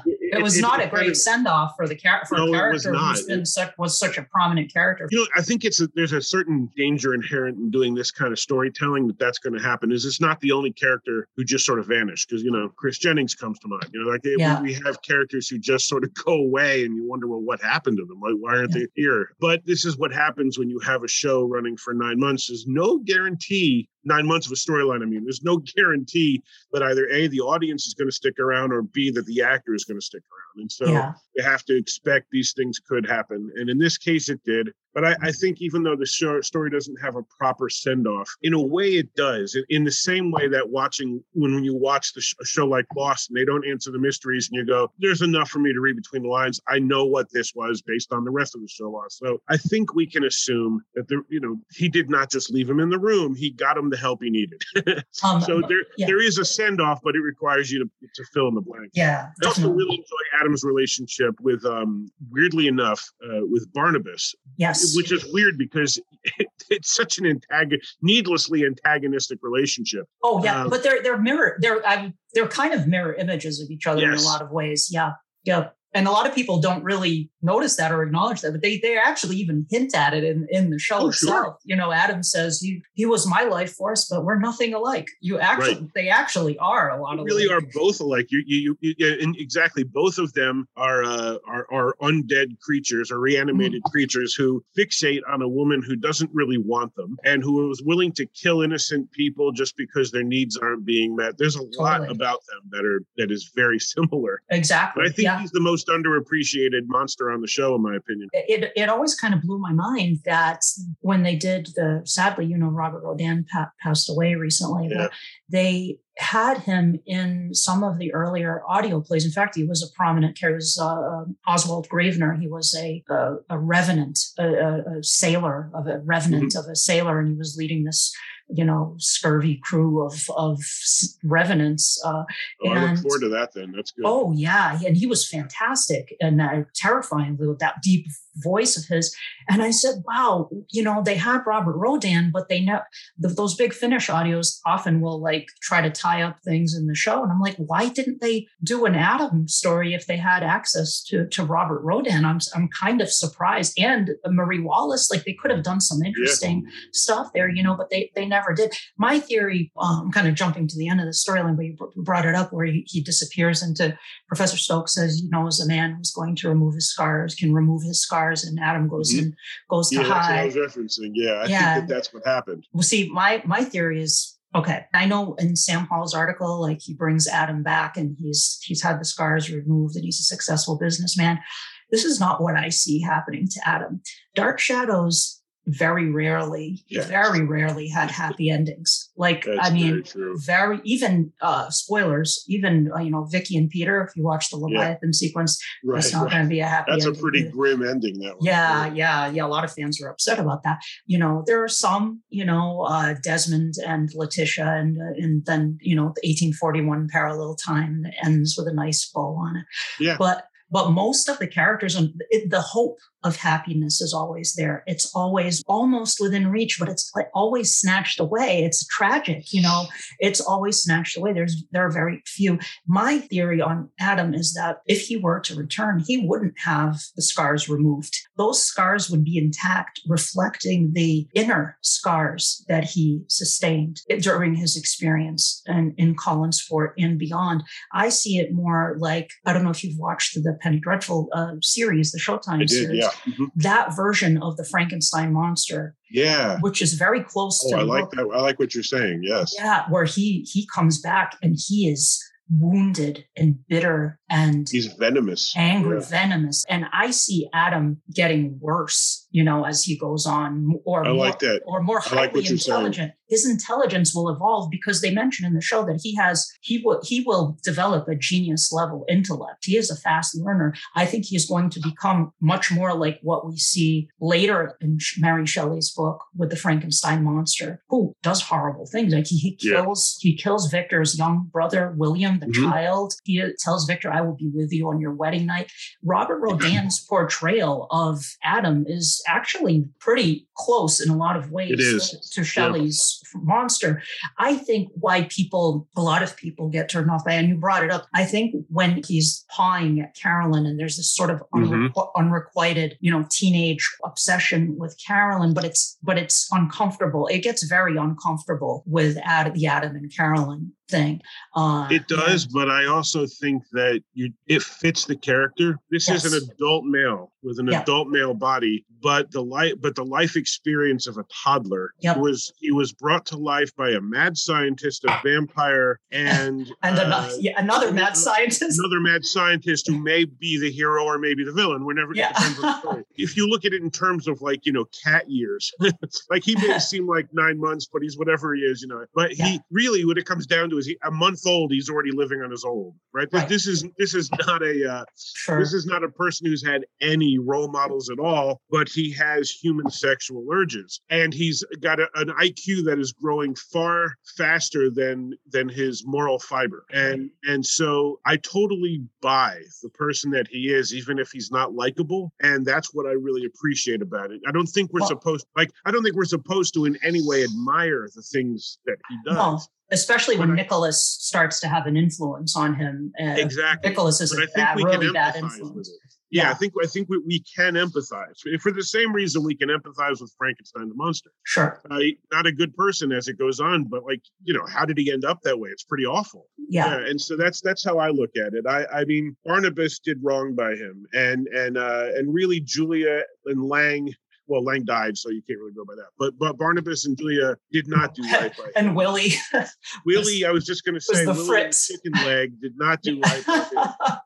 it, it, was it, not it, a great send off for the char- for no, a character who's been such was such a prominent character. You know, I think it's a, there's a certain danger inherent in doing this kind of storytelling that that's going to happen. Is it's not the only character who just sort of vanished because you know Chris Jennings comes to mind. You know, like yeah. we, we, have characters who just sort of go away, and you wonder, well, what happened to them? Like, why aren't yeah. they here? But this is what happens when you have a show running for nine months. There's no guarantee nine months of a storyline. I mean, there's no guarantee that either A, the audience is going to stick around or B, that the actor is going to stick around. And so yeah. you have to expect these things could happen. And in this case, it did. But I, I think even though the show, story doesn't have a proper send off, in a way it does. In the same way that watching, when you watch the sh- a show like Lost and they don't answer the mysteries and you go, there's enough for me to read between the lines. I know what this was based on the rest of the show Lost. So I think we can assume that, the, you know, he did not just leave him in the room, he got him the help he needed. um, so there, yeah. there is a send off, but it requires you to, to fill in the blank. Yeah. I also really enjoy Adam's relationship with, um, weirdly enough, uh, with Barnabas. Yes which is weird because it, it's such an antagonist, needlessly antagonistic relationship. Oh yeah, um, but they're they're mirror they're I, they're kind of mirror images of each other yes. in a lot of ways. Yeah, yeah and a lot of people don't really notice that or acknowledge that, but they they actually even hint at it in, in the show oh, itself. Sure. You know, Adam says he he was my life force, but we're nothing alike. You actually right. they actually are a lot you of really are both alike. You you, you, you and exactly both of them are uh, are are undead creatures or reanimated mm. creatures who fixate on a woman who doesn't really want them and who is willing to kill innocent people just because their needs aren't being met. There's a totally. lot about them that are that is very similar. Exactly. But I think yeah. he's the most underappreciated monster on the show, in my opinion. It, it always kind of blew my mind that when they did the, sadly, you know, Robert Rodan pa- passed away recently, yeah. but they had him in some of the earlier audio plays. In fact, he was a prominent character. Was, uh, um, Oswald Gravener. He was a a, a revenant, a, a, sailor of a revenant mm-hmm. of a sailor, and he was leading this you know scurvy crew of of revenants. Uh, oh, and, I look forward to that. Then that's good. Oh yeah, and he was fantastic and uh, terrifying with that deep voice of his. And I said, wow, you know, they had Robert Rodan, but they know those big Finish audios often will like try to tie up things in the show. And I'm like, why didn't they do an Adam story if they had access to, to Robert Rodan? I'm, I'm kind of surprised. And Marie Wallace, like they could have done some interesting yeah. stuff there, you know, but they, they never did. My theory, um, I'm kind of jumping to the end of the storyline, but you brought it up where he, he disappears into Professor Stokes says, you know, as a man who's going to remove his scars, can remove his scars, and Adam goes mm-hmm. and goes yeah, to hide. I was referencing. Yeah, I yeah. think that that's what happened. Well, see, my my theory is okay. I know in Sam Hall's article, like he brings Adam back, and he's he's had the scars removed, and he's a successful businessman. This is not what I see happening to Adam. Dark Shadows very rarely, yes. very rarely had happy endings. Like That's I mean, very, very, even uh spoilers, even uh, you know Vicky and Peter. If you watch the Leviathan yeah. sequence, right, it's not right. going to be a happy. That's ending. a pretty grim ending. That one. Yeah, yeah, yeah. A lot of fans are upset about that. You know, there are some, you know, uh, Desmond and Letitia, and uh, and then you know the 1841 parallel time ends with a nice bow on it. Yeah, but but most of the characters and the hope of happiness is always there. It's always almost within reach, but it's like always snatched away. It's tragic, you know, it's always snatched away. There's, there are very few. My theory on Adam is that if he were to return, he wouldn't have the scars removed. Those scars would be intact, reflecting the inner scars that he sustained during his experience and in Collinsport and beyond. I see it more like, I don't know if you've watched the Penny Dreadful uh, series, the Showtime did, series. Yeah. Mm-hmm. That version of the Frankenstein monster. Yeah. Which is very close oh, to I like book. that. I like what you're saying. Yes. Yeah, where he he comes back and he is wounded and bitter and he's venomous angry yeah. venomous and i see adam getting worse you know as he goes on or I more, like that. or more highly like intelligent. His intelligence will evolve because they mention in the show that he has he will he will develop a genius level intellect. He is a fast learner. I think he's going to become much more like what we see later in mary shelley's book with the frankenstein monster who does horrible things. Like he, he kills yeah. he kills victor's young brother william the mm-hmm. child. He tells victor i will be with you on your wedding night. Robert Rodan's portrayal of adam is actually pretty close in a lot of ways to, shelley's yeah monster. I think why people, a lot of people get turned off by, and you brought it up. I think when he's pawing at Carolyn and there's this sort of unre- mm-hmm. unrequited, you know, teenage obsession with Carolyn, but it's, but it's uncomfortable. It gets very uncomfortable with Ad, the Adam and Carolyn thing. Uh, it does, yeah. but I also think that you it fits the character. This yes. is an adult male with an yep. adult male body, but the life but the life experience of a toddler. Yep. Was he was brought to life by a mad scientist, a vampire, and and uh, another, yeah, another mad scientist. Another mad scientist who may be the hero or maybe the villain. We're never yeah. if you look at it in terms of like you know cat years, like he may seem like nine months, but he's whatever he is, you know. But yeah. he really, when it comes down to is he a month old he's already living on his own right, right. this is this is not a uh, sure. this is not a person who's had any role models at all but he has human sexual urges. And he's got a, an iq that is growing far faster than than his moral fiber. And and so i totally buy the person that he is even if he's not likable. And that's what i really appreciate about it. I don't think we're well, supposed like i don't think we're supposed to in any way admire the things that he does. no especially when, Nicholas starts to have an influence on him. Uh, exactly. Nicholas is but a bad, really bad influence. Yeah, yeah, I think I think we, we can empathize for the same reason we can empathize with Frankenstein the monster. Sure, uh, not a good person as it goes on, but like you know, how did he end up that way? It's pretty awful. Yeah, yeah and so that's that's how I look at it. I I mean, Barnabas did wrong by him, and and uh, and really Julia and Lang well, Lang died, so you can't really go by that. But but Barnabas and Julia did not do right by and Willie. Willie, I was just going to say, the Willie Fritz. chicken leg did not do right by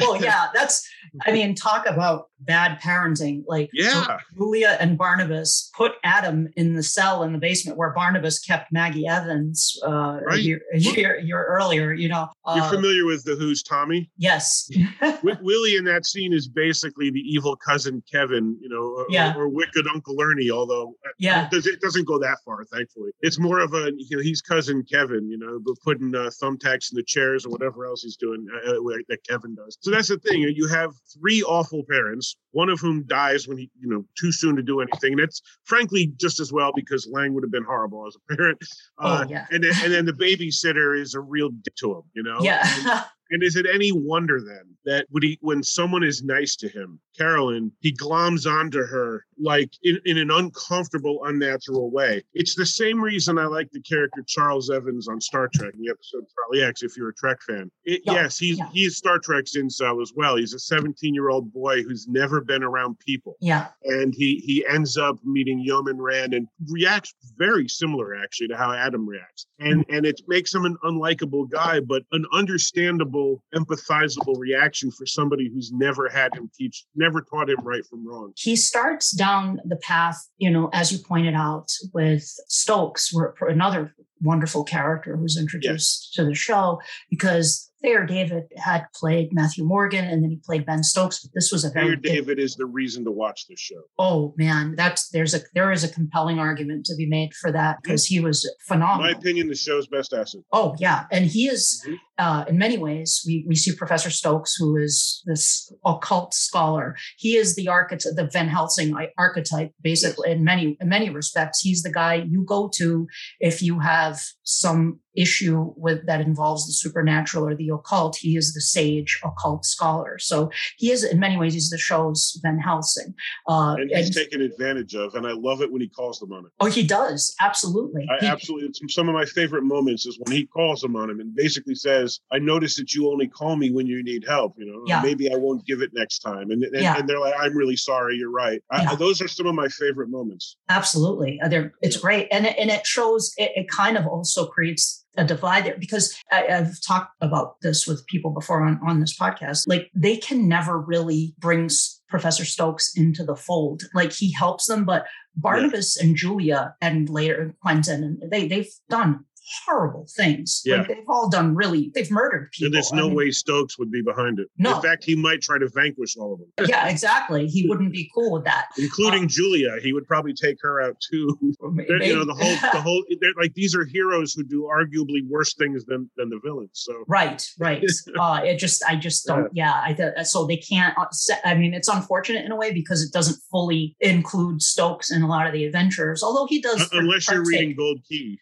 well, yeah, that's, I mean, talk about bad parenting. Like, yeah, Julia and Barnabas put Adam in the cell in the basement where Barnabas kept Maggie Evans uh, right. a, year, a, year, a year earlier. You know, uh, you're familiar with the Who's Tommy? Yes. Willie in that scene is basically the evil cousin Kevin, you know, or, yeah. or, wicked Uncle Ernie. Although, uh, yeah, it doesn't go that far, thankfully. It's more of a, you know, he's cousin Kevin, you know, but putting uh, thumbtacks in the chairs or whatever else he's doing uh, uh that Kevin does. So that's the thing. You have three awful parents, one of whom dies when he, you know, too soon to do anything. And it's frankly just as well because Lang would have been horrible as a parent. Oh, uh, yeah. And then, and then the babysitter is a real dick to him, you know? Yeah. And, and is it any wonder then that when he when someone is nice to him, Carolyn, he gloms onto her like in, in an uncomfortable, unnatural way. It's the same reason I like the character Charles Evans on Star Trek in the episode Charlie X, if you're a Trek fan. It, yeah, yes, he's yeah. he's Star Trek's incel as well. He's a 17 year old boy who's never been around people. Yeah. And he he ends up meeting Yeoman Rand and reacts very similar actually to how Adam reacts. And and it makes him an unlikable guy, but an understandable, empathizable reaction for somebody who's never had him teach, never taught him right from wrong. He starts down the path, you know, as you pointed out, with Stokes, another wonderful character who's introduced yes. to the show because Thayer David had played Matthew Morgan and then he played Ben Stokes, but this was a very Thayer David is the reason to watch this show. Oh man, that's there's a there is a compelling argument to be made for that because he was phenomenal. In my opinion, the show's best asset. Oh yeah, and he is Mhm. uh, in many ways. We we see Professor Stokes, who is this occult scholar. He is the archetype, the Van Helsing archetype, basically. In many in many respects, he's the guy you go to if you have some issue with that involves the supernatural or the occult. He is the sage occult scholar. So he is in many ways he's the show's Van Helsing. Uh, And he's taken advantage of, and I love it when he calls them on it. oh, he does absolutely. I He- absolutely, some of my favorite moments is when he calls them on him and basically says, I notice that you only call me when you need help. You know, Yeah. maybe I won't give it next time. And, and, Yeah. and they're like, I'm really sorry. You're right. I- Yeah. those are some of my favorite moments. Absolutely, Uh, they're, it's great, and it, and it shows. It, it kind of also creates a divide there because I, I've talked about this with people before on on this podcast. Like they can never really bring Professor Stokes into the fold. Like he helps them, but Barnabas and Julia and later Quentin and they they've done horrible things. Yeah. Like they've all done really. They've murdered people. And there's I no mean, way Stokes would be behind it. No. In fact, he might try to vanquish all of them, Yeah, exactly. He wouldn't be cool with that. including Julia. He would probably take her out too. You know, the whole, the whole, they're like, these are heroes who do arguably worse things than, than the villains. So Right, right. uh, it just, I just don't. Yeah, I th- so they can't. uh, I mean, it's unfortunate in a way because it doesn't fully include Stokes in a lot of the adventures. Although he does, Uh, unless you're reading Gold Key,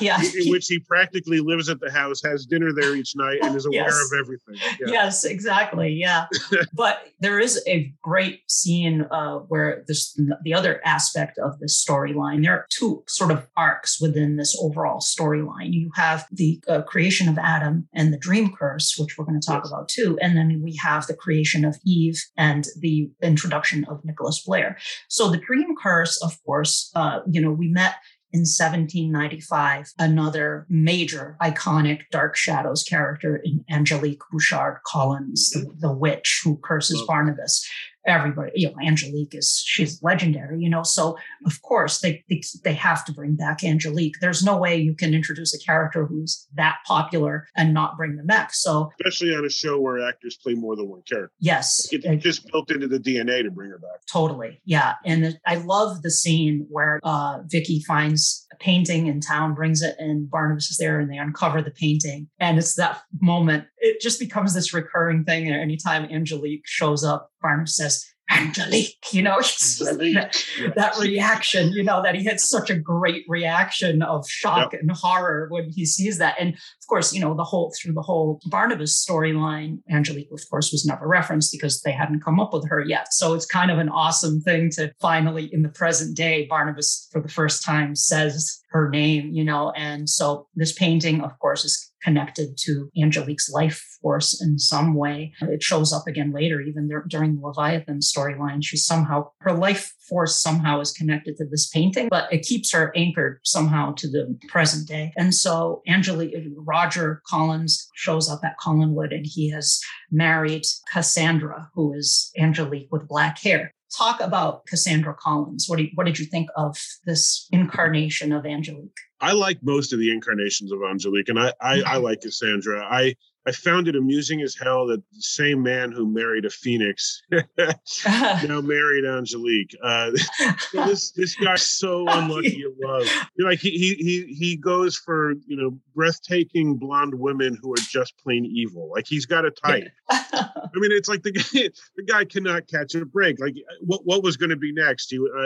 Yeah. in which he practically lives at the house, has dinner there each night, and is aware Yes. of everything. Yeah. Yes, exactly. Yeah, but there is a great scene uh, where this the other aspect of this storyline. There are two sort of arcs within this overall storyline. You have the uh, creation of Adam and the dream curse, which we're going to talk Yes. about too, and then we have the creation of Eve and the introduction of Nicholas Blair. So the dream curse, of course, uh, you know, we met in 1795, another major iconic Dark Shadows character in Angelique Bouchard Collins, the, the witch who curses Barnabas. Everybody, you know, Angelique is she's legendary, you know. So of course they, they they have to bring back Angelique. There's no way you can introduce a character who's that popular and not bring them back. So Especially on a show where actors play more than one character. yes, It's uh, just built into the DNA to bring her back. Totally. Yeah. And I love the scene where uh, Vicky finds a painting in town, brings it, and Barnabas is there and they uncover the painting. And it's that moment, it just becomes this recurring thing. And anytime Angelique shows up, Barnabas says, Angelique, you know, just that, that reaction, you know, that he had such a great reaction of shock and horror when he sees that. And of course, you know, the whole through the whole Barnabas storyline, Angelique, of course, was never referenced because they hadn't come up with her yet. So it's kind of an awesome thing to finally, in the present day, Barnabas for the first time says her name, you know. And so this painting, of course, is connected to Angelique's life force in some way. It shows up again later, even there, during the Leviathan storyline. She somehow, her life force somehow is connected to this painting, but it keeps her anchored somehow to the present day. And so Angelique, Roger Collins shows up at Collinwood and he has married Cassandra, who is Angelique with black hair. Talk about Cassandra Collins. What, you, what did you think of this incarnation of Angelique? I like most of the incarnations of Angelique, and I, I, I like Cassandra. I, I found it amusing as hell that the same man who married a phoenix now married Angelique. Uh, this this guy's so unlucky in love. You're like he he he he goes for you know breathtaking blonde women who are just plain evil. Like he's got a type. I mean, it's like the guy the guy cannot catch a break. Like what what was going to be next? Uh,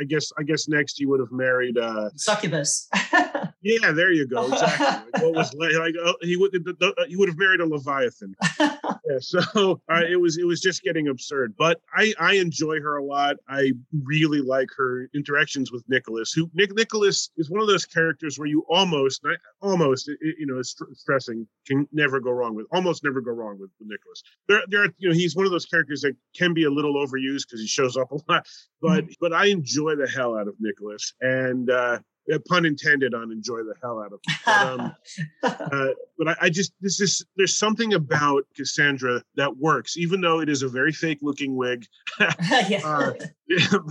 I guess I guess next he would have married. uh Succubus. Yeah, there you go. Exactly. Like, what was like? Oh, he would he would have married a leviathan. so uh, it was it was just getting absurd. But I I enjoy her a lot. I really like her interactions with Nicholas. Who Nick Nicholas is one of those characters where you almost almost you know it's stressing can never go wrong with almost never go wrong with, with Nicholas. There there are, you know he's one of those characters that can be a little overused because he shows up a lot. But but I enjoy the hell out of Nicholas and. uh, pun intended on enjoy the hell out of it. But, um, uh, but I, I, just this is there's something about Cassandra that works, even though it is a very fake looking wig. yeah. uh,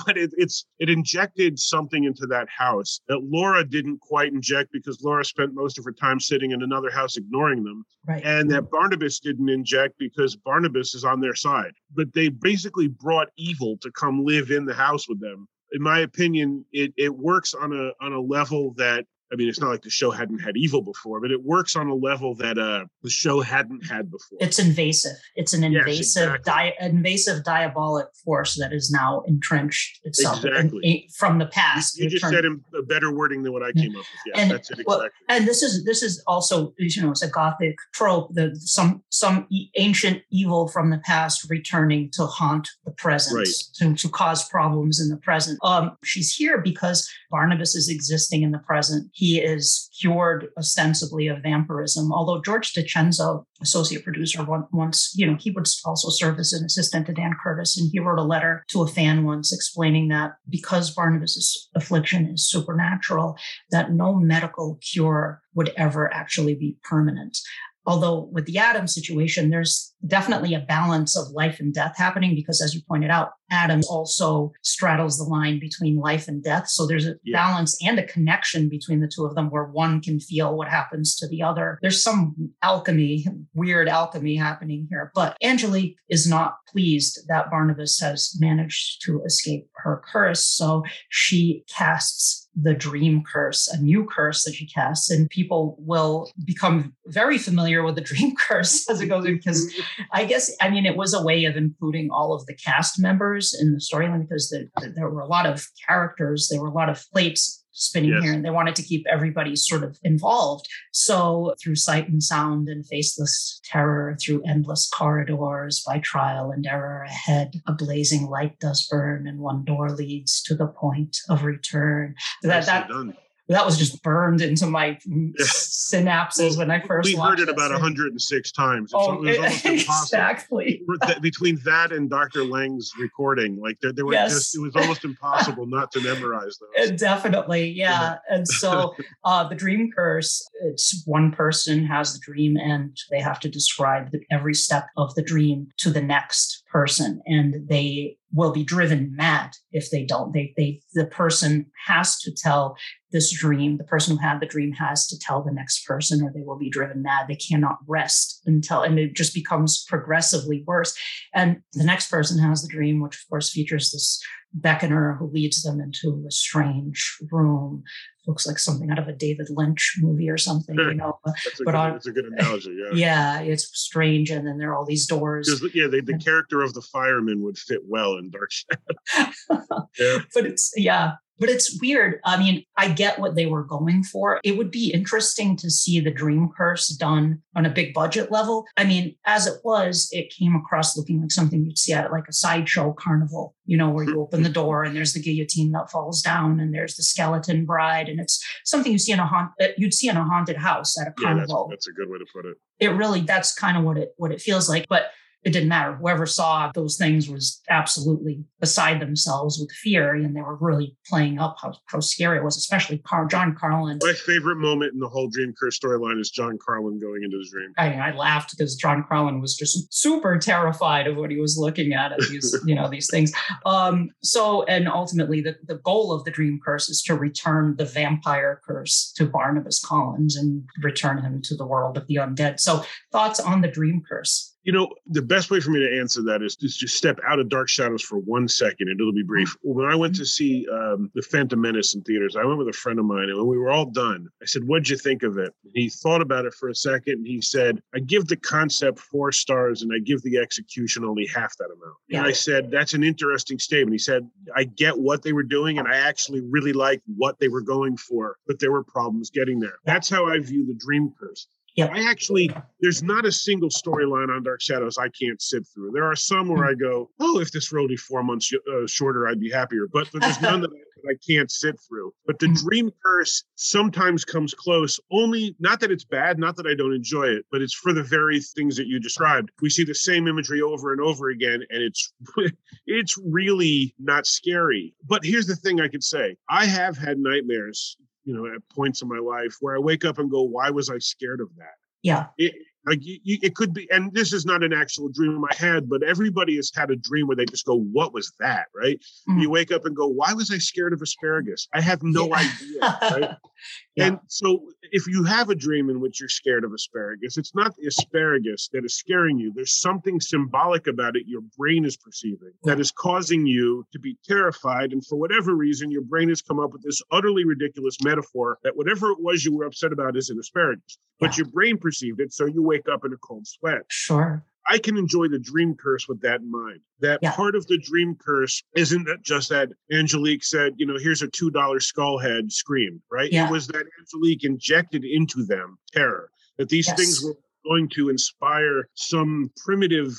but it, it's it injected something into that house that Laura didn't quite inject because Laura spent most of her time sitting in another house ignoring them, right. and that Barnabas didn't inject because Barnabas is on their side. But they basically brought evil to come live in the house with them in my opinion, it, it works on a on a level that I mean, it's not like the show hadn't had evil before, but it works on a level that uh, the show hadn't had before. It's invasive. It's an invasive, yes, exactly. di- invasive, diabolic force that is now entrenched itself exactly. in, in, from the past. You, you just said a better wording than what I came up with. Yeah, and, that's it exactly. Well, and this is this is also you know it's a gothic trope. The some some ancient evil from the past returning to haunt the present, right. to, to cause problems in the present. Um, she's here because Barnabas is existing in the present he is cured ostensibly of vampirism. Although George DiCenzo, associate producer, once, you know, he would also serve as an assistant to Dan Curtis. And he wrote a letter to a fan once explaining that because Barnabas's affliction is supernatural, that no medical cure would ever actually be permanent. Although with the Adam situation, there's definitely a balance of life and death happening because, as you pointed out, Adam also straddles the line between life and death. So there's a yeah. balance and a connection between the two of them where one can feel what happens to the other. There's some alchemy, weird alchemy happening here. But Angelique is not pleased that Barnabas has managed to escape her curse. So she casts the dream curse, a new curse that she casts, and people will become very familiar with the dream curse as it goes because I guess I mean it was a way of including all of the cast members in the storyline because the, the, there were a lot of characters, there were a lot of plates spinning yes. here and they wanted to keep everybody sort of involved. So through sight and sound and faceless terror through endless corridors by trial and error ahead a blazing light does burn and one door leads to the point of return. That that done that was just burned into my synapses when I first. We heard it about 106 times. It's, oh, it was exactly. Between that and Dr. Lang's recording, like there, there were yes. just it was almost impossible not to memorize those. Definitely, yeah. and so uh, the dream curse, it's one person has the dream, and they have to describe the, every step of the dream to the next person, and they will be driven mad if they don't. They, they, the person has to tell this dream. The person who had the dream has to tell the next person, or they will be driven mad. They cannot rest until, and it just becomes progressively worse. And the next person has the dream, which of course features this beckoner who leads them into a strange room. Looks like something out of a David Lynch movie or something, you know. Uh, that's a, but good, on, that's a good analogy. Yeah. Yeah, it's strange, and then there are all these doors. Yeah, they, the character of the fireman would fit well in Dark Shadow. yeah. But it's yeah, but it's weird. I mean, I get what they were going for. It would be interesting to see the Dream Curse done on a big budget level. I mean, as it was, it came across looking like something you'd see at like a sideshow carnival, you know, where you mm-hmm. open the door and there's the guillotine that falls down and there's the skeleton bride. And it's something you see in a haunt you'd see in a haunted house at a carnival. Yeah, that's, that's a good way to put it. It really, that's kind of what it what it feels like. But it didn't matter. Whoever saw those things was absolutely beside themselves with fear, and they were really playing up how, how scary it was, especially Car- John Karlen. My favorite moment in the whole Dream Curse storyline is John Karlen going into his dream. I, I laughed because John Karlen was just super terrified of what he was looking at, at these, you know, these things. Um, so, and ultimately, the, the goal of the Dream Curse is to return the vampire curse to Barnabas Collins and return him to the world of the undead. So, thoughts on the Dream Curse? You know, the best way for me to answer that is to just step out of Dark Shadows for one second, and it'll be brief. When I went to see um, the Phantom Menace in theaters, I went with a friend of mine, and when we were all done, I said, "What'd you think of it?" he thought about it for a second, and he said, "I give the concept four stars, and I give the execution only half that amount." Yeah. And I said, "That's an interesting statement." He said, "I get what they were doing, and I actually really like what they were going for, but there were problems getting there." That's how I view the Dream Curse. Yep. I actually, there's not a single storyline on Dark Shadows I can't sit through. There are some where I go, oh, if this were only four months uh, shorter, I'd be happier. But, but there's none that I, that I, can't sit through. But the mm. Dream Curse sometimes comes close, only not that it's bad, not that I don't enjoy it, but it's for the very things that you described. We see the same imagery over and over again, and it's it's really not scary. But here's the thing I could say: I have had nightmares you know, at points in my life where I wake up and go, why was I scared of that? Yeah. It, like you, it could be and this is not an actual dream i had but everybody has had a dream where they just go what was that right Mm. you wake up and go why was i scared of asparagus i have no Yeah. idea right Yeah. and so if you have a dream in which you're scared of asparagus it's not the asparagus that is scaring you there's something symbolic about it your brain is perceiving that is causing you to be terrified and for whatever reason your brain has come up with this utterly ridiculous metaphor that whatever it was you were upset about is an asparagus but Yeah. your brain perceived it so you wake up in a cold sweat Sure. I can enjoy the dream curse with that in mind. That Yeah. part of the dream curse isn't that just that Angelique said, you know, here's a $2 skull head scream, right? Yeah. It was that Angelique injected into them terror, that these things were going to inspire some primitive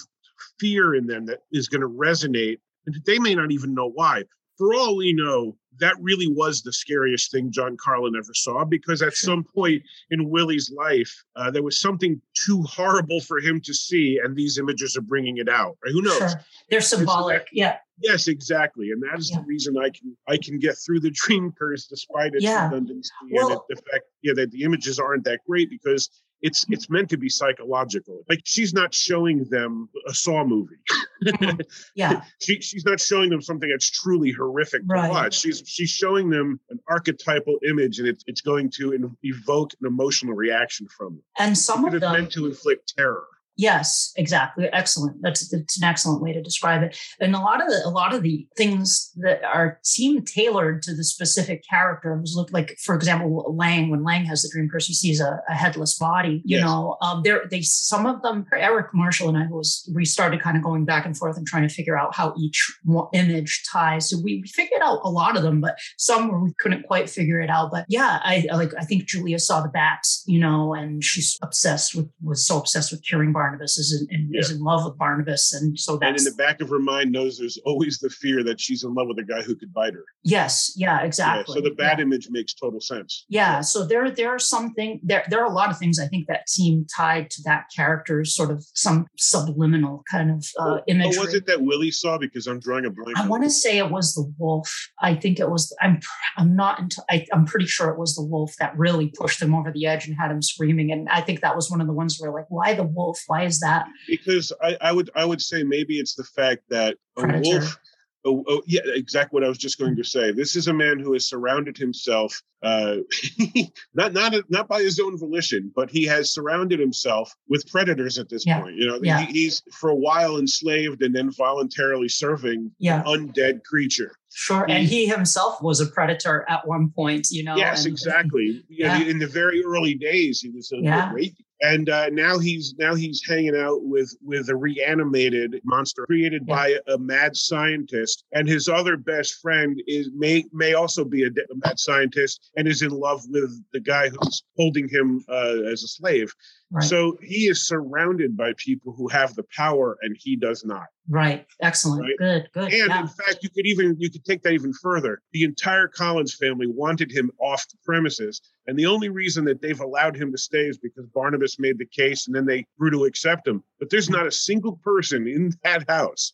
fear in them that is going to resonate. And they may not even know why. For all we know, that really was the scariest thing John Karlen ever saw because at some point in Willie's life, uh, there was something too horrible for him to see, and these images are bringing it out. Right? Who knows? Sure. They're symbolic. Yeah. Yes, exactly, and that is Yeah. the reason I can I can get through the dream curse despite its Yeah. redundancy Well- and the fact yeah that the images aren't that great because it's it's meant to be psychological. Like she's not showing them a Saw movie. Yeah. she she's not showing them something that's truly horrific to Right. watch. She's she's showing them an archetypal image, and it's it's going to in- evoke an emotional reaction from them. And some It of them meant to inflict terror. Yes, exactly. Excellent. That's that's an excellent way to describe it. And a lot of the a lot of the things that are seem tailored to the specific characters look like, for example, Lang. When Lang has the dream curse, he sees a, a headless body. You Yes. know, um, there they some of them. Eric Marshall and I was we started kind of going back and forth and trying to figure out how each image ties. So we figured out a lot of them, but some where we couldn't quite figure it out. But yeah, I like I think Julia saw the bats, you know, and she's obsessed with was so obsessed with curing Barnabas, is in, in is in love with Barnabas, and so And in the back of her mind knows there's always the fear that she's in love with a guy who could bite her. yes, yeah, Yeah, exactly. so the bad yeah. image makes total sense. Yeah, so there there are some thing there there are a lot of things I think that seem tied to that character's sort of some subliminal kind of uh, What imagery. was it that Willie saw? Because I'm drawing a blank. I want to say it was the wolf. I think it was. I'm. I'm not. Into, I, I'm pretty sure it was the wolf that really pushed him over the edge and had him screaming. And I think that was one of the ones where like, why the wolf? Why is that? because I, I would I would say maybe it's the fact that a wolf. Oh, oh, yeah, exactly what I was just going to say. This is a man who has surrounded himself, uh, not not not by his own volition, but he has surrounded himself with predators at this Yeah. point. You know, Yeah. he, he's for a while enslaved and then voluntarily serving Yeah, an undead creature. Sure. And he himself was a predator at one point. You know. yes, and- exactly. Yeah. In the very early days, he was a Yeah. great. And uh, now he's now he's hanging out with with a reanimated monster created Yeah. by a mad scientist, and his other best friend is may may also be a, a mad scientist and is in love with the guy who's holding him uh, as a slave. Right. So he is surrounded by people who have the power, and he does not. right. Excellent. Right. Good. Good. And yeah. in fact, you could even you could take that even further. The entire Collins family wanted him off the premises, and the only reason that they've allowed him to stay is because Barnabas made the case, and then they grew to accept him. But there's not a single person in that house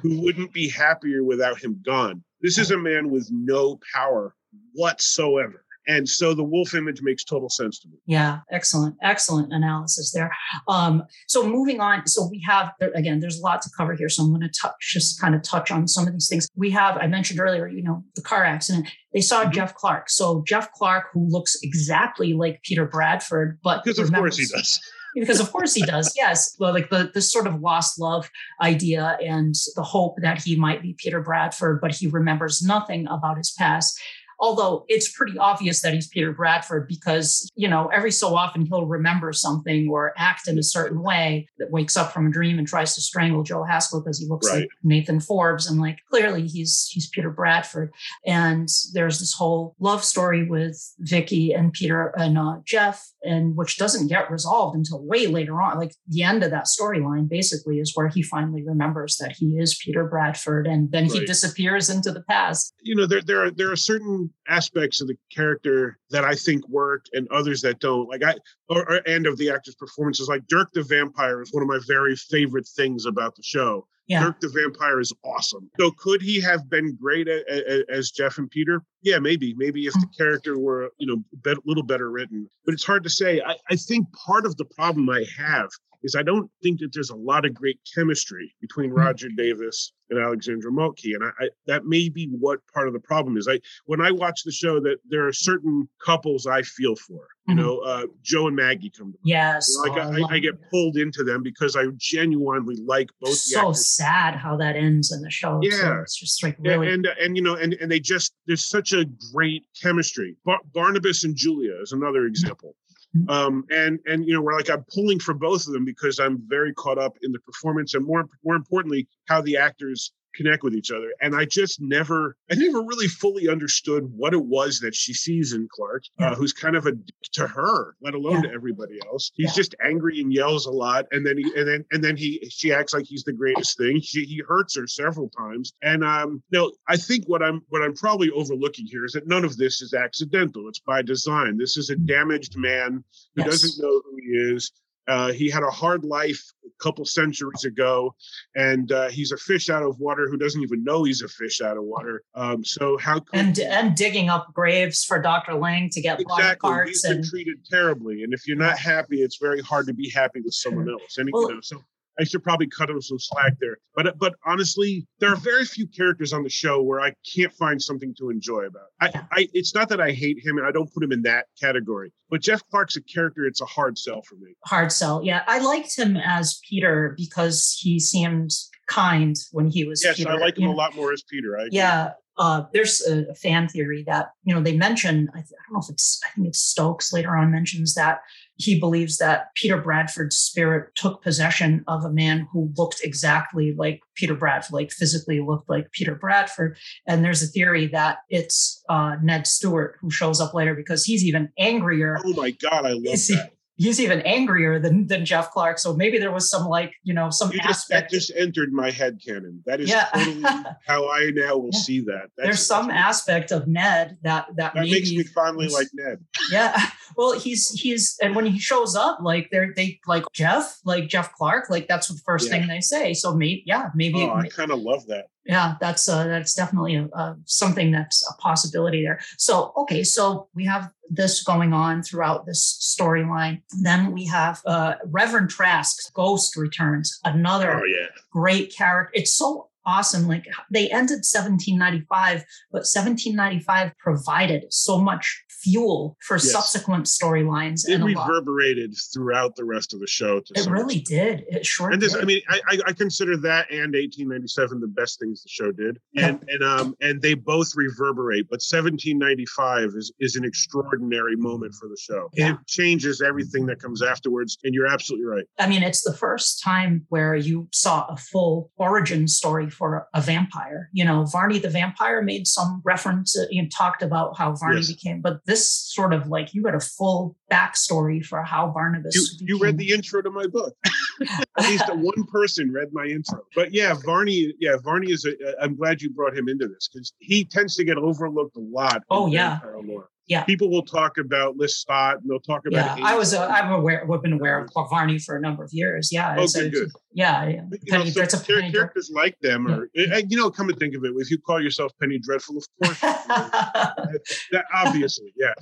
who wouldn't be happier without him gone. This is a man with no power whatsoever. And so the wolf image makes total sense to me. Yeah, excellent, excellent analysis there. Um, so moving on, so we have again, there's a lot to cover here. So I'm going to touch, just kind of touch on some of these things. We have, I mentioned earlier, you know, the car accident. They saw Mhm. Jeff Clark. So Jeff Clark, who looks exactly like Peter Bradford, but Because of course he does. because of course he does yes well like the this sort of lost love idea and the hope that he might be peter bradford but he remembers nothing about his past although it's pretty obvious that he's peter bradford because you know every so often he'll remember something or act in a certain way that wakes up from a dream and tries to strangle joe haskell because he looks Right. like nathan forbes and like clearly he's he's peter bradford and there's this whole love story with Vicky and Peter and uh, Jeff, and which doesn't get resolved until way later on. Like the end of that storyline, basically, is where he finally remembers that he is Peter Bradford, and then he disappears into the past. you know there there are there are certain aspects of the character that I think work and others that don't. Like I or, or and of the actor's performances. Like Dirk the Vampire is one of my very favorite things about the show Yeah. Dirk the Vampire is awesome. So could he have been great a, a, as Jeff and Peter? Yeah, maybe. Maybe if the mm. character were, you know, a little better written. But it's hard to say. I, I think part of the problem I have is I don't think that there's a lot of great chemistry between Mhm. Roger Davis and Alexandra Moltke, and I, I that may be what part of the problem is. I when I watch the show, that there are certain couples I feel for. You Mhm. know, uh, Joe and Maggie come to mind. Yes. Like oh, I, I get pulled into them because I genuinely like both so sad how that ends in the show. Yeah. It's just like really. and and you know and and they just there's such a great chemistry. Bar- Barnabas and Julia is another example. Mhm. Um, and and you know we're like I'm pulling for both of them because I'm very caught up in the performance and more more importantly how the actors connect with each other. And I just never I never really fully understood what it was that she sees in Clark, Yeah. uh, who's kind of a dick to her, let alone Yeah. to everybody else. He's Yeah. just angry and yells a lot, and then he and then and then he she acts like he's the greatest thing. She, he hurts her several times, and um, no, I think what I'm what I'm probably overlooking here is that none of this is accidental. It's by design. This is a damaged man who Yes. doesn't know who he is. Uh, he had a hard life a couple centuries ago, and uh, he's a fish out of water who doesn't even know he's a fish out of water. Um, so how could and and digging up graves for Dr. Lang to get exactly parts he's been and treated terribly, and if you're not happy, it's very hard to be happy with someone else. And Well- you know, so I should probably cut him some slack there. But but honestly, there are very few characters on the show where I can't find something to enjoy about. I, I it's not that I hate him, and I don't put him in that category. But Jeff Clark's a character; it's a hard sell for me. hard sell. Yeah, I liked him as Peter because he seemed kind when he was Yes, Peter. I like him you a lot more as Peter. I. Yeah. Uh, there's a, a fan theory that you know they mention. I, th- I don't know if it's. I think it's Stokes later on mentions that he believes that Peter Bradford's spirit took possession of a man who looked exactly like Peter Bradford, like physically looked like Peter Bradford. And there's a theory that it's uh, Ned Stuart who shows up later because he's even angrier Oh my God, I love that. He's even angrier than than Jeff Clark. So maybe there was some like you know some You just, that just entered my head canon. That is Yeah. totally how I now will Yeah. see that. That's, There's some aspect of Ned that that, that maybe makes me finally like Ned. yeah. Well, he's he's and when he shows up, like they're they like Jeff, like Jeff Clark, like that's the first Yeah. thing they say. So maybe yeah, maybe Oh, I kind of love that. Yeah, that's uh, that's definitely a, uh, something that's a possibility there. So okay, so we have this going on throughout this storyline. Then we have uh, Reverend Trask's ghost returns, another Oh yeah. great character. It's so awesome. Like they ended 1795, but 1795 provided so much fuel for Yes. subsequent storylines It and a lot. reverberated throughout the rest of the show. To It some really extent. did. It sure And this, did. I mean, I, I, consider that and 1897 the best things the show did, and and um and they both reverberate. But 1795 is is an extraordinary moment for the show. Yeah. It changes everything that comes afterwards, and you're absolutely right. I mean, it's the first time where you saw a full origin story for a vampire. You know, Varney the vampire made some reference, and talked about how Varney Yes. became, but this sort of like you got a full backstory for how Barnabas. You you read the intro to my book. At least one person read my intro. But yeah, Varney. Yeah, Varney is. A, I'm glad you brought him into this because he tends to get overlooked a lot. Oh, yeah. lore. Yeah. People will talk about Lestat and they'll talk about. Yeah. I was. Uh, Ace. I'm aware. I've been aware of Varney for a number of years. Yeah. Oh, it's a- good, good. Yeah. yeah. But, you know, Penny, so penny characters like them, or uh, you know, come and think of it, if you call yourself Penny Dreadful, of course, that obviously, yeah.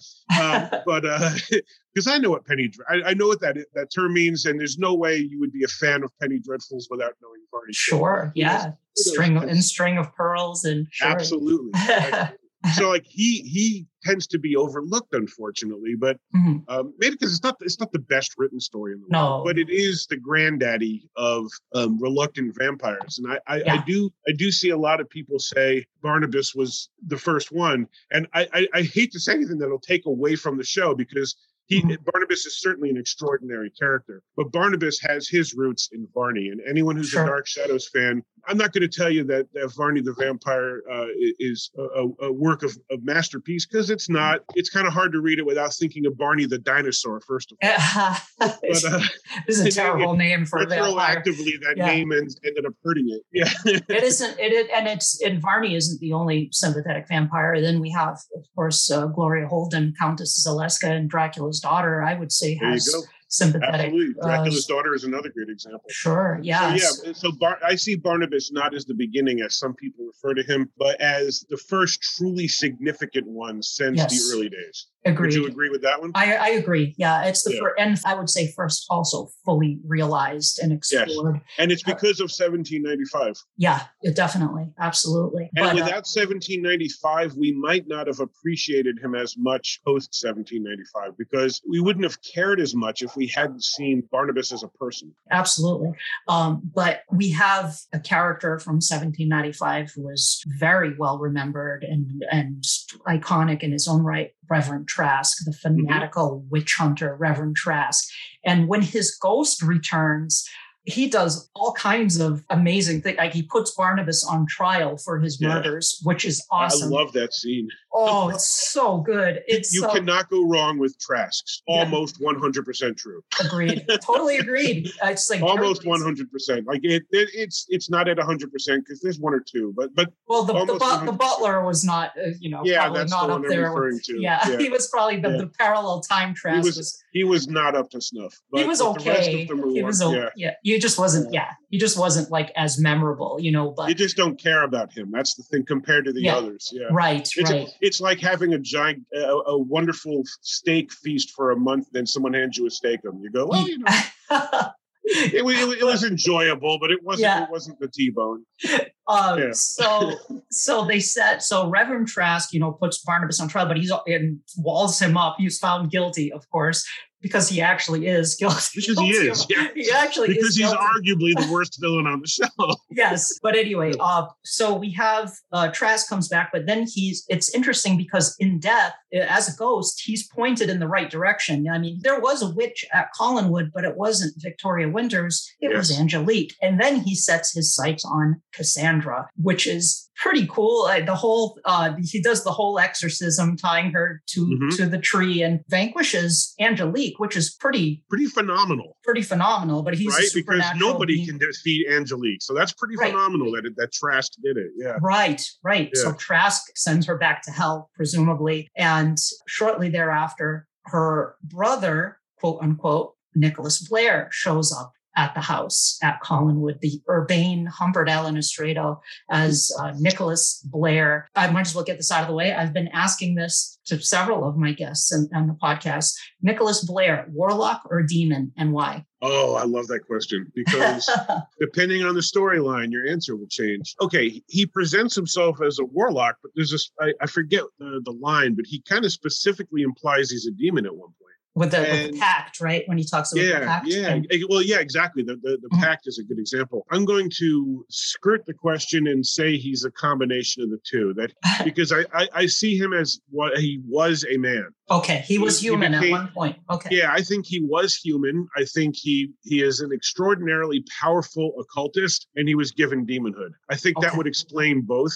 Um, but because I know what Penny, I, I know what that that term means, and there's no way you would be a fan of Penny Dreadfuls without knowing Varney. sure. Yeah. String of, and string of pearls and sure. Absolutely. so like he he tends to be overlooked, unfortunately, but Mhm. um, maybe because it's not it's not the best written story in the No. world, but it is the granddaddy of um, reluctant vampires, and I I, I do I do see a lot of people say Barnabas was the first one, and I I, I hate to say anything that'll take away from the show because. He, Mhm. Barnabas is certainly an extraordinary character, but Barnabas has his roots in Varney. And anyone who's Sure. a Dark Shadows fan, I'm not going to tell you that, that Varney the Vampire uh, is a, a- work of, of masterpiece because it's not. It's kind of hard to read it without thinking of Barney the dinosaur first of all. But uh, this is a terrible name for a vampire. retroactively, that Yeah. name en- ended up hurting it. Yeah. it isn't it, and it's and Varney isn't the only sympathetic vampire. Then we have, of course, uh, Gloria Holden, Countess Zaleska, and Dracula's daughter. I would say has sympathetic. Absolutely. uh, Dracula's daughter is another great example. Sure. Yeah. So yeah, so Bar- I see Barnabas not as the beginning, as some people refer to him, but as the first truly significant one since Yes. the early days. Agreed. Would you agree with that one? I, I agree. Yeah, it's the Yeah. first, and I would say first also fully realized and explored. Yes. And it's because of 1795. Yeah, it definitely, absolutely. And But, uh, without 1795, we might not have appreciated him as much post 1795 because we wouldn't have cared as much if we hadn't seen Barnabas as a person. absolutely. Um, but we have a character from 1795 who was very well remembered and and iconic in his own right, Reverend Trask, the mm-hmm. fanatical witch hunter, Reverend Trask. And when his ghost returns. He does all kinds of amazing things. Like he puts Barnabas on trial for his Yeah. murders, which is awesome. I love that scene. Oh, it's so good. It's you so cannot go wrong with Trask's. Almost 100% true. agreed. totally agreed. It's like Almost 100%. Like it, it it's it's not at 100% because there's one or two, but but Well, the, the, but, the butler was not, uh, you know, Yeah, that's not the up one I'm there. referring With, to. yeah, Yeah. he was probably the, Yeah. the parallel time Trask was- was. he was not up to snuff. But, he was but The rest okay. of them were He was okay. yeah. Yeah. he just wasn't. Yeah. he just wasn't like as memorable, you know. But You just don't care about him. That's the thing compared to the others. Yeah. right, It's, right. It's like having a giant, a, a wonderful steak feast for a month, then someone hands you a steak and you go, well, you know, it, was- it, it was enjoyable, but it wasn't. Yeah. It wasn't the T-bone. Um, Yeah. So, so they said. So Reverend Trask, you know, puts Barnabas on trial, but he's and walls him up. He's found guilty, of course, because he actually is guilty. Because he is, yeah. He actually is. Because is he's guilty. arguably the worst villain on the show. yes but anyway uh so we have uh trask comes back but then he's it's interesting because in death uh, as a ghost he's pointed in the right direction i mean there was a witch at collinwood but it wasn't victoria winters it was angelique and then he sets his sights on cassandra which is pretty cool uh, the whole uh he does the whole exorcism tying her to Mhm. to the tree and vanquishes angelique which is pretty Pretty phenomenal, pretty phenomenal but he's right? Because nobody being. can defeat Angelique, so that's pretty Right. phenomenal that it, that Trask did it. Yeah. Right, right. So Trask sends her back to hell, presumably. And shortly thereafter, her brother, quote unquote, Nicholas Blair, shows up at the house at Collinwood, the urbane Humbert Allen Astredo as uh, Nicholas Blair. I might as well get this out of the way. I've been asking this to several of my guests on, on the podcast. Nicholas Blair, warlock or demon, and why? Oh, I love that question because depending on the storyline, your answer will change. Okay, he presents himself as a warlock, but there's this, I, I forget the, the line, but he kind of specifically implies he's a demon at one point. With, the, with the pact, right? When he talks about the pact. yeah. And- Well, yeah, exactly. The, the, the Mhm. pact is a good example. I'm going to skirt the question and say he's a combination of the two. That because I, I, I see him as what he was a man. Okay, he was He- he human became- at one point. Okay. Yeah, I think he was human. I think he he is an extraordinarily powerful occultist, and he was given demonhood. I think that would explain both,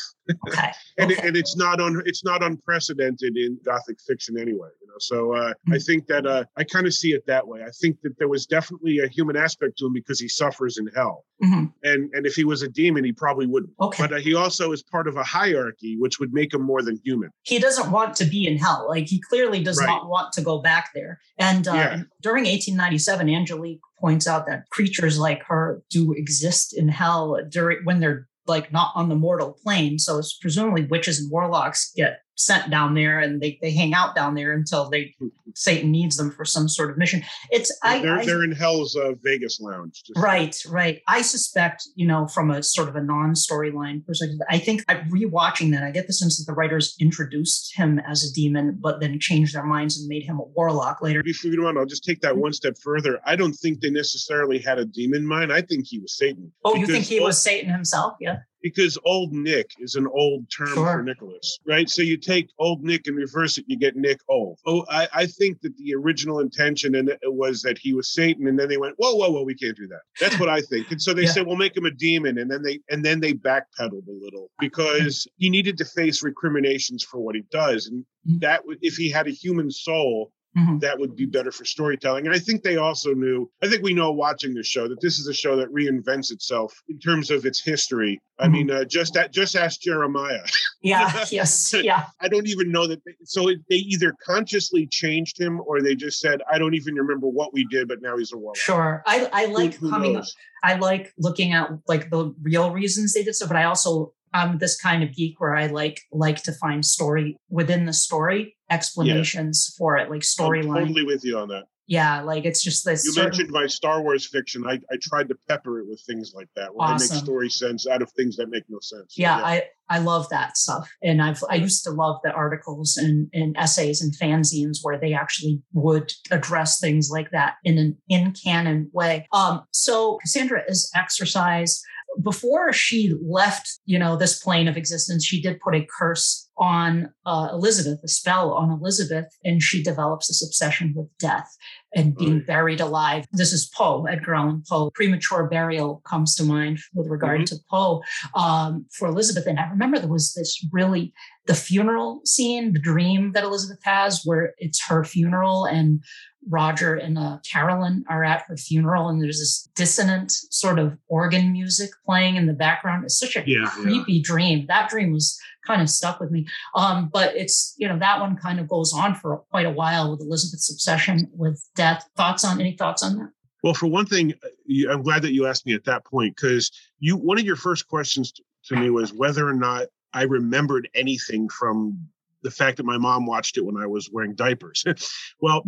Okay. and okay. it, and it's not on it's not unprecedented in Gothic fiction anyway. You know, so uh, I Mhm. think that uh, I kind of see it that way. I think that there was definitely a human aspect to him because he suffers in hell, Mhm. and and if he was a demon, he probably wouldn't. Okay. But uh, he also is part of a hierarchy, which would make him more than human. he doesn't want to be in hell. Like he clearly does Right. not want to go back there. And uh, Yeah. during 1897, Angelique points out that creatures like her do exist in hell during when they're like not on the mortal plane. So it's presumably witches and warlocks get sent down there and they, they hang out down there until they Satan needs them for some sort of mission. It's I, they're, I they're in hell's uh, Vegas lounge. just- Right, right. I suspect, you know, from a sort of a non-storyline perspective, I think I rewatching that, I get the sense that the writers introduced him as a demon, but then changed their minds and made him a warlock later. If you want, I'll just take that one step further. I don't think they necessarily had a demon mind. I think he was Satan. Oh, you think he was Satan himself? Yeah. Because old Nick is an old term Sure. for Nicholas, right? So you take old Nick and reverse it, you get Nick old. Oh, I, I think that the original intention and it was that he was Satan, and then they went, whoa, whoa, whoa, we can't do that. That's what I think. And so they Yeah. said, we'll make him a demon, and then they and then they backpedaled a little because he needed to face recriminations for what he does, and Mhm. that would if he had a human soul, mm-hmm. that would be better for storytelling. And I think they also knew, I think we know watching the show that this is a show that reinvents itself in terms of its history. I mm-hmm. mean, uh, just at, just ask Jeremiah. Yeah. yes. Yeah. I don't even know that. They, so it, they either consciously changed him or they just said, I don't even remember what we did, but now he's a warlock. Sure. I, I like who, who coming. Knows? I like looking at like the real reasons they did so, but I also I'm this kind of geek where I like like to find story within the story explanations yeah. for it, like storyline. Totally with you on that. Yeah, like it's just this. You mentioned my Star Wars fiction. I, I tried to pepper it with things like that, where awesome. I make story sense out of things that make no sense. Yeah, yeah, I I love that stuff, and I've I used to love the articles and, and essays and fanzines where they actually would address things like that in an in canon way. Um, so Cassandra is exercise before she left, you know, this plane of existence, she did put a curse on uh, Elizabeth, a spell on Elizabeth, and she develops this obsession with death and being right. buried alive. This is Poe, Edgar Allan Poe. Premature burial comes to mind with regard mm-hmm. to Poe um, for Elizabeth. And I remember there was this really the funeral scene, the dream that Elizabeth has, where it's her funeral and Roger and uh, Carolyn are at her funeral, and there's this dissonant sort of organ music playing in the background. It's such a yeah, creepy yeah. dream. That dream was kind of stuck with me. Um, but it's you know that one kind of goes on for quite a while with Elizabeth's obsession with death. Thoughts on any thoughts on that? Well, for one thing, uh, I'm glad that you asked me at that point because you one of your first questions to me was whether or not I remembered anything from the fact that my mom watched it when I was wearing diapers. well,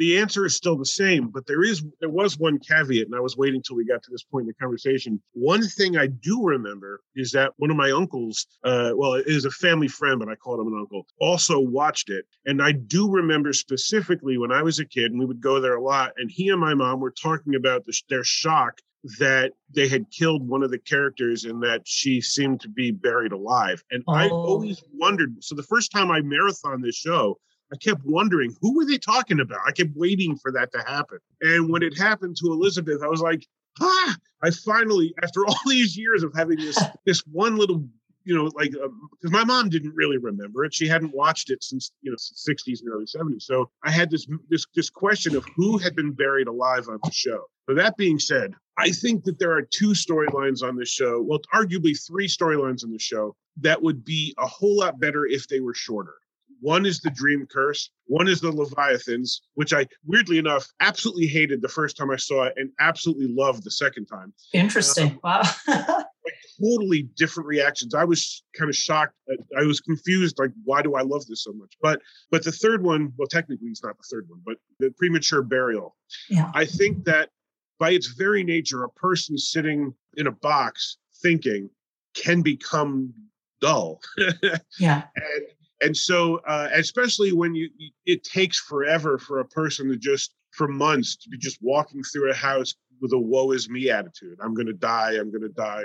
the answer is still the same, but there is there was one caveat, and I was waiting till we got to this point in the conversation. One thing I do remember is that one of my uncles, uh, well, it is a family friend, but I called him an uncle, also watched it, and I do remember specifically when I was a kid, and we would go there a lot, and he and my mom were talking about the, their shock that they had killed one of the characters and that she seemed to be buried alive. And oh. I always wondered. So the first time I marathon this show, I kept wondering who were they talking about. I kept waiting for that to happen. And when it happened to Elizabeth, I was like, ah! I finally, after all these years of having this this one little, you know, like because um, my mom didn't really remember it. She hadn't watched it since you know 60s and early 70s. So I had this this this question of who had been buried alive on the show. But that being said, I think that there are two storylines on this show. Well, arguably three storylines on the show that would be a whole lot better if they were shorter. One is the Dream Curse. One is the Leviathans, which I weirdly enough absolutely hated the first time I saw it and absolutely loved the second time. Interesting. Um, wow. like totally different reactions. I was kind of shocked. I was confused. Like, why do I love this so much? But but the third one, well, technically it's not the third one, but the premature burial. Yeah. I think that by its very nature, a person sitting in a box thinking can become dull. yeah. And and so uh, especially when you it takes forever for a person to just for months to be just walking through a house with a woe is me attitude. I'm going to die i'm going to die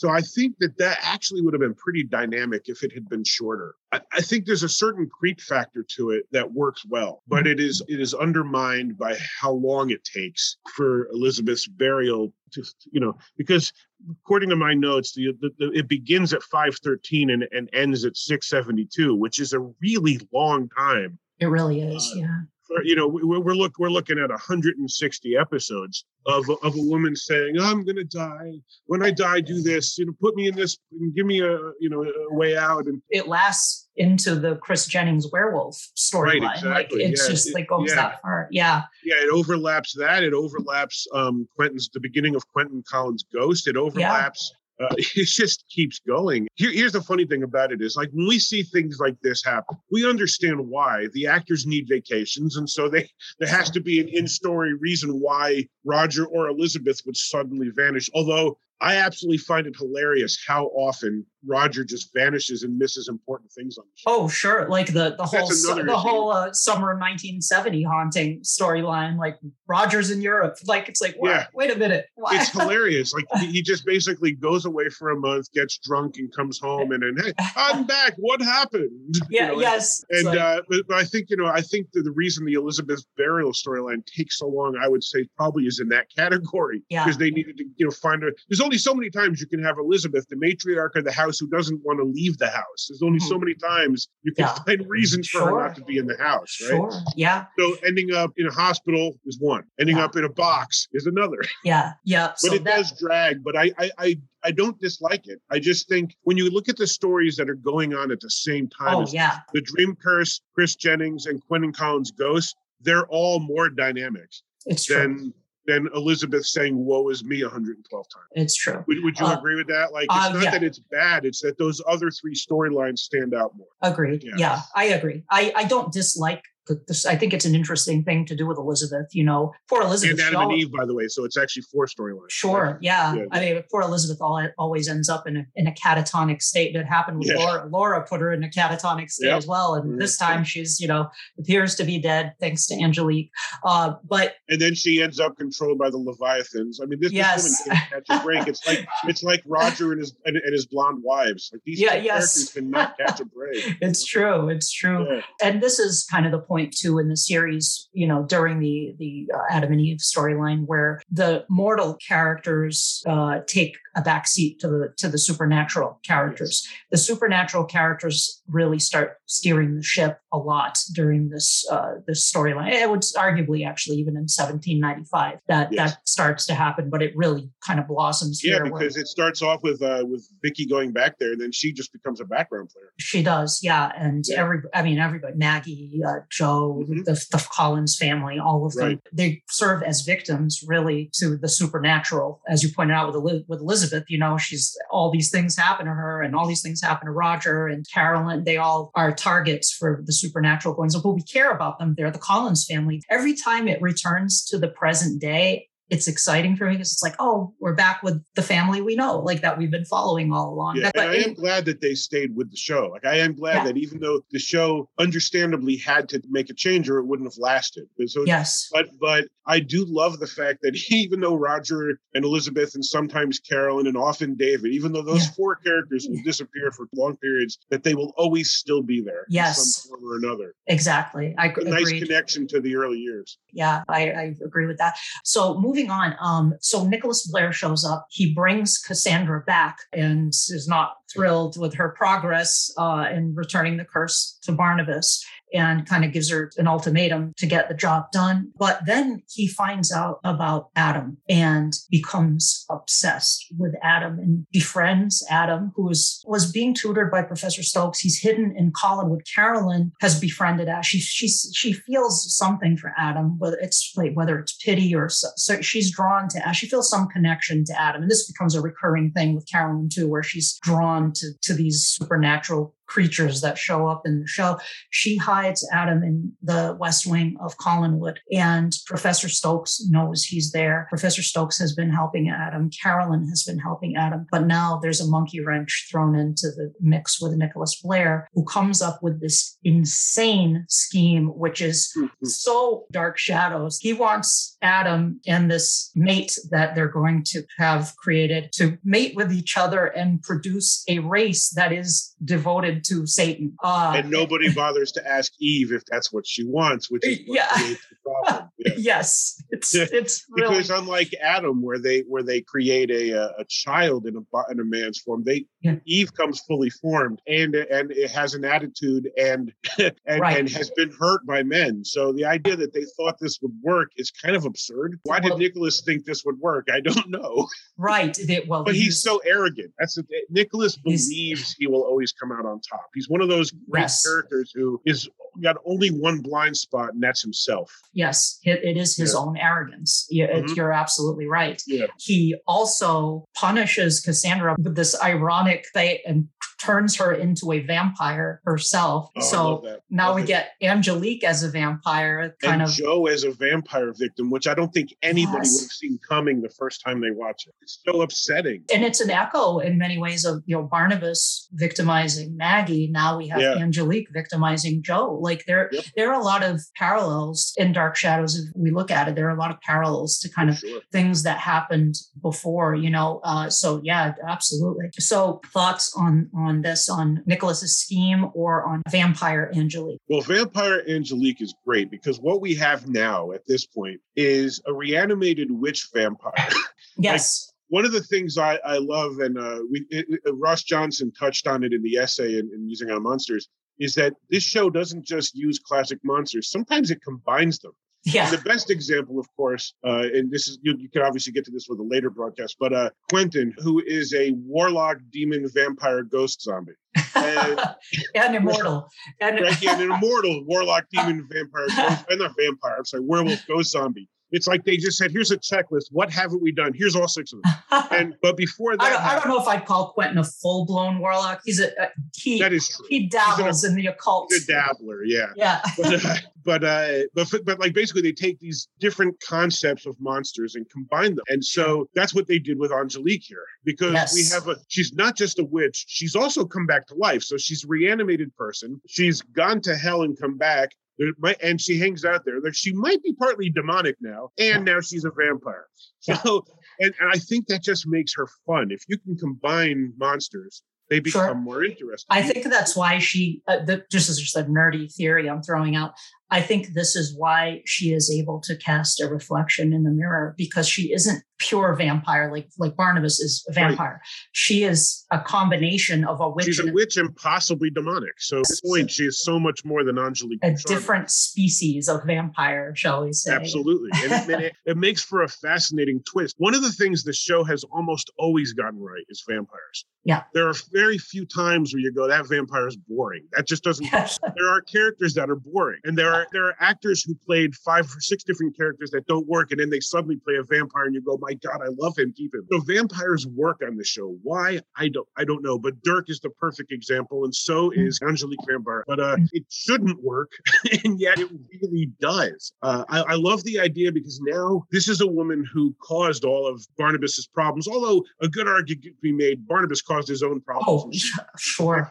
so i think that that actually would have been pretty dynamic if it had been shorter. I, I think there's a certain creep factor to it that works well but it is it is undermined by how long it takes for elizabeth's burial to you know because according to my notes the, the, the, it begins at 513 and, and ends at 672 which is a really long time. It really is uh, yeah you know we're, we're look we're looking at 160 episodes of of a woman saying i'm going to die. When i die do this. You know put me in this and give me a you know a way out. And it lasts into the chris jennings werewolf storyline. Right, exactly. like it's yeah. just like goes yeah. that far. Yeah. Yeah it overlaps that. It overlaps um quentin's the beginning of quentin collins ghost. It overlaps uh, it just keeps going. Here, here's the funny thing about it is like when we see things like this happen, we understand why the actors need vacations, and so they there has to be an in-story reason why Roger or Elizabeth would suddenly vanish. Although I absolutely find it hilarious how often Roger just vanishes and misses important things on the show. Oh, sure, like the the whole the issue. whole uh, summer of 1970 haunting storyline. Like Roger's in Europe. Like it's like, yeah. wait a minute, Why? it's hilarious. Like he just basically goes away for a month, gets drunk, and comes home, and then hey, I'm back. What happened? Yeah, you know, yes. And, like, uh, but, but, I think you know, I think that the reason the Elizabeth burial storyline takes so long, I would say, probably is in that category. Yeah, because they needed to you know find her. There's only so many times you can have Elizabeth, the matriarch of the house house who doesn't want to leave the house. There's only so Mhm. many times you can Yeah. find reasons for her not to be in the house, right? Sure. Yeah. So ending up in a hospital is one. Ending Yeah. up in a box is another. Yeah. Yeah. But So it that, does drag. But I, I, I, I don't dislike it. I just think when you look at the stories that are going on at the same time, oh as yeah. the Dream Curse, Chris Jennings, and Quentin Collins' Ghost, they're all more dynamic It's true. Than Elizabeth saying "Woe is me" 112 times. it's true. Would, would you Uh, agree with that? Like, it's uh, not yeah. that it's bad; it's that those other three storylines stand out more. Agreed. Yeah. Yeah. I agree. I, I don't dislike this. I think it's an interesting thing to do with Elizabeth. You know, poor Elizabeth. And Adam and Eve, by the way, so it's actually four storylines. Sure. Yeah. Yeah. I mean, poor Elizabeth all, it always ends up in a, in a catatonic state. That happened with Yeah. Laura. Laura put her in a catatonic state Yep. as well. And Mhm. this time she's, you know, appears to be dead thanks to Angelique. Uh, but and then she ends up controlled by the leviathans. I mean, this, Yes. this woman catch a break. It's like it's like Roger and his and, and his blonde wives. Like these Yeah, yes. characters cannot catch a break. it's true. It's true. Yeah. and this is kind of the point too in the series you know during the the uh, adam and eve storyline where the mortal characters uh, take a backseat to the to the supernatural characters the supernatural characters really start steering the ship a lot during this uh, this storyline it would arguably actually even in 1795 that Yes. that starts to happen but it really kind of blossoms Yeah, because it starts off with uh with Vicky going back there, and then she just becomes a background player. She does, yeah, and Yeah. every I mean everybody, Maggie, uh, Joe, Mhm. the, the Collins family, all of them, they serve as victims really to the supernatural, as you pointed out with Eli- with Elizabeth. You know, she's all these things happen to her, and all these things happen to Roger and Carolyn. They all are targets for the supernatural goings on, but we care about them. They're the Collins family. Every time it returns to the present day. It's exciting for me because it's like, oh, we're back with the family we know, like that we've been following all along. Yeah, I am glad that they stayed with the show. Like I am glad Yeah. that even though the show understandably had to make a change, or it wouldn't have lasted. So yes, but but I do love the fact that even though Roger and Elizabeth and sometimes Carolyn and often David, even though those Yeah. four characters will disappear for long periods, that they will always still be there in Yes. some form or another. exactly. I A agree. nice connection to the early years. Yeah, I, I agree with that. So moving on, um, so Nicholas Blair shows up. He brings Cassandra back and is not thrilled with her progress uh, in returning the curse to Barnabas and kind of gives her an ultimatum to get the job done. But then he finds out about Adam and becomes obsessed with Adam and befriends Adam, who is, was being tutored by Professor Stokes. He's hidden in Collinwood. Carolyn has befriended Adam. She, she, she feels something for Adam, whether it's like, whether it's pity or so, so she's drawn to, Ash. she feels some connection to Adam. And this becomes a recurring thing with Carolyn too, where she's drawn to, to these supernatural creatures that show up in the show. She hides Adam in the west wing of Collinwood, and Professor Stokes knows he's there. Professor Stokes has been helping Adam. Carolyn has been helping Adam, but now there's a monkey wrench thrown into the mix with Nicholas Blair, who comes up with this insane scheme, which is mm-hmm. so dark shadows. He wants Adam and this mate that they're going to have created to mate with each other and produce a race that is devoted to Satan. Uh, and nobody bothers to ask Eve if that's what she wants, which is Yeah. creates the problem. Yeah. yes, it's it's really Because unlike Adam, where they where they create a a, a child in a in a man's form, they Yeah. Eve comes fully formed and and it has an attitude and and, Right. and has been hurt by men. So the idea that they thought this would work is kind of absurd. Why did Nicholas think this would work? I don't know. right. They- well, But he he's so arrogant. That's thing. Nicholas believes he will always come out on top. He's one of those great Yes. characters who is got only one blind spot, and that's himself. yes, it, it is his Yeah. own arrogance. It- Mhm. you're absolutely right. Yeah. He also punishes Cassandra with this ironic fate and turns her into a vampire herself. Oh, so now we it. get Angelique as a vampire, kind and of. Joe as a vampire victim, which I don't think anybody Yes. would have seen coming the first time they watch it. It's so upsetting. and it's an echo in many ways of you know Barnabas victimizing Maggie. Now we have Yeah. Angelique victimizing Joe. Like there, Yep. there are a lot of parallels in Dark Shadows. If we look at it, there are a lot of parallels to kind of Sure. things that happened before. You know, uh, so yeah, absolutely. So thoughts on on this on Nicholas's scheme or on Vampire Angelique? Well, Vampire Angelique is great because what we have now at this point is a reanimated witch vampire. Yes. one of the things I, I love, and uh, we it, it, Ross Johnson touched on it in the essay in, in Using Our Monsters, is that this show doesn't just use classic monsters. Sometimes it combines them. Yeah. And the best example, of course, uh, and this is you, you can obviously get to this with a later broadcast, but uh, Quentin, who is a warlock, demon, vampire, ghost zombie, and, and immortal, and, right, yeah, an immortal warlock, demon, vampire, ghost, and not vampire. I'm sorry, werewolf, ghost zombie. It's like they just said, "Here's a checklist. What haven't we done? Here's all six of them." And but before that, I don't, I don't know if I'd call Quentin a full blown warlock. He's a, a he. That is true. He dabbles in the occult. He's a dabbler, yeah. Yeah. but, uh, but uh, but but like basically, they take these different concepts of monsters and combine them, and so that's what they did with Angelique here, because yes. we have a she's not just a witch; she's also come back to life. So she's a reanimated person. She's gone to hell and come back, might, and she hangs out there. She might be partly demonic now, and now she's a vampire. So, and, and I think that just makes her fun. If you can combine monsters, they become sure. more interesting. I think that's why she, uh, the, just as just a nerdy theory I'm throwing out, I think this is why she is able to cast a reflection in the mirror because she isn't pure vampire like like Barnabas is a vampire. Right. She is a combination of a witch. She's a witch and possibly demonic. So at this point, she is so much more than Angelique. A different species of vampire, shall we say? Absolutely, and it, it makes for a fascinating twist. One of the things the show has almost always gotten right is vampires. Yeah, there are very few times where you go, "That vampire is boring." That just doesn't. There are characters that are boring, and there are there are actors who played five or six different characters that don't work, and then they suddenly play a vampire, and you go, "My God, I love him. Keep him." So vampires work on the show. Why? I don't. I don't know. But Dirk is the perfect example, and so mm. is Angelique Vampire. But uh, it shouldn't work, and yet it really does. Uh, I, I love the idea because now this is a woman who caused all of Barnabas's problems. Although a good argument could be made, Barnabas caused his own problems. Oh, sure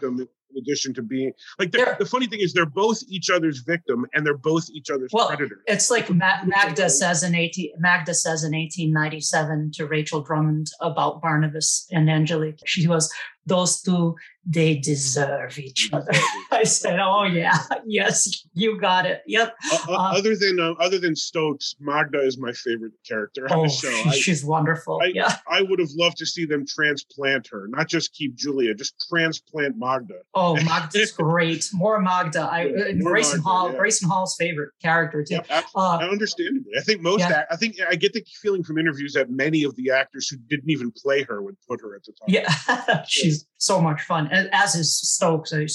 in addition to being like the funny thing is they're both each other's victim and they're both each other's well, predator. It's like Ma- Magda says in 18 Magda says in 1897 to Rachel Drummond about Barnabas and Angelique. She was those two they deserve each other. I said, "Oh yeah, yes, you got it. Yep." Uh, uh, uh, other than uh, other than Stokes, Magda is my favorite character on oh, the show. I, she's wonderful. I, yeah, I would have loved to see them transplant her, not just keep Julia, just transplant Magda. Oh, Magda's great. More Magda. I yeah, more Grayson Magda, Hall. Yeah. Grayson Hall's favorite character too. Yeah, uh, understandably, I think most. Yeah. I think I get the feeling from interviews that many of the actors who didn't even play her would put her at the top. Yeah, she's so much fun, as is Stokes. Uh,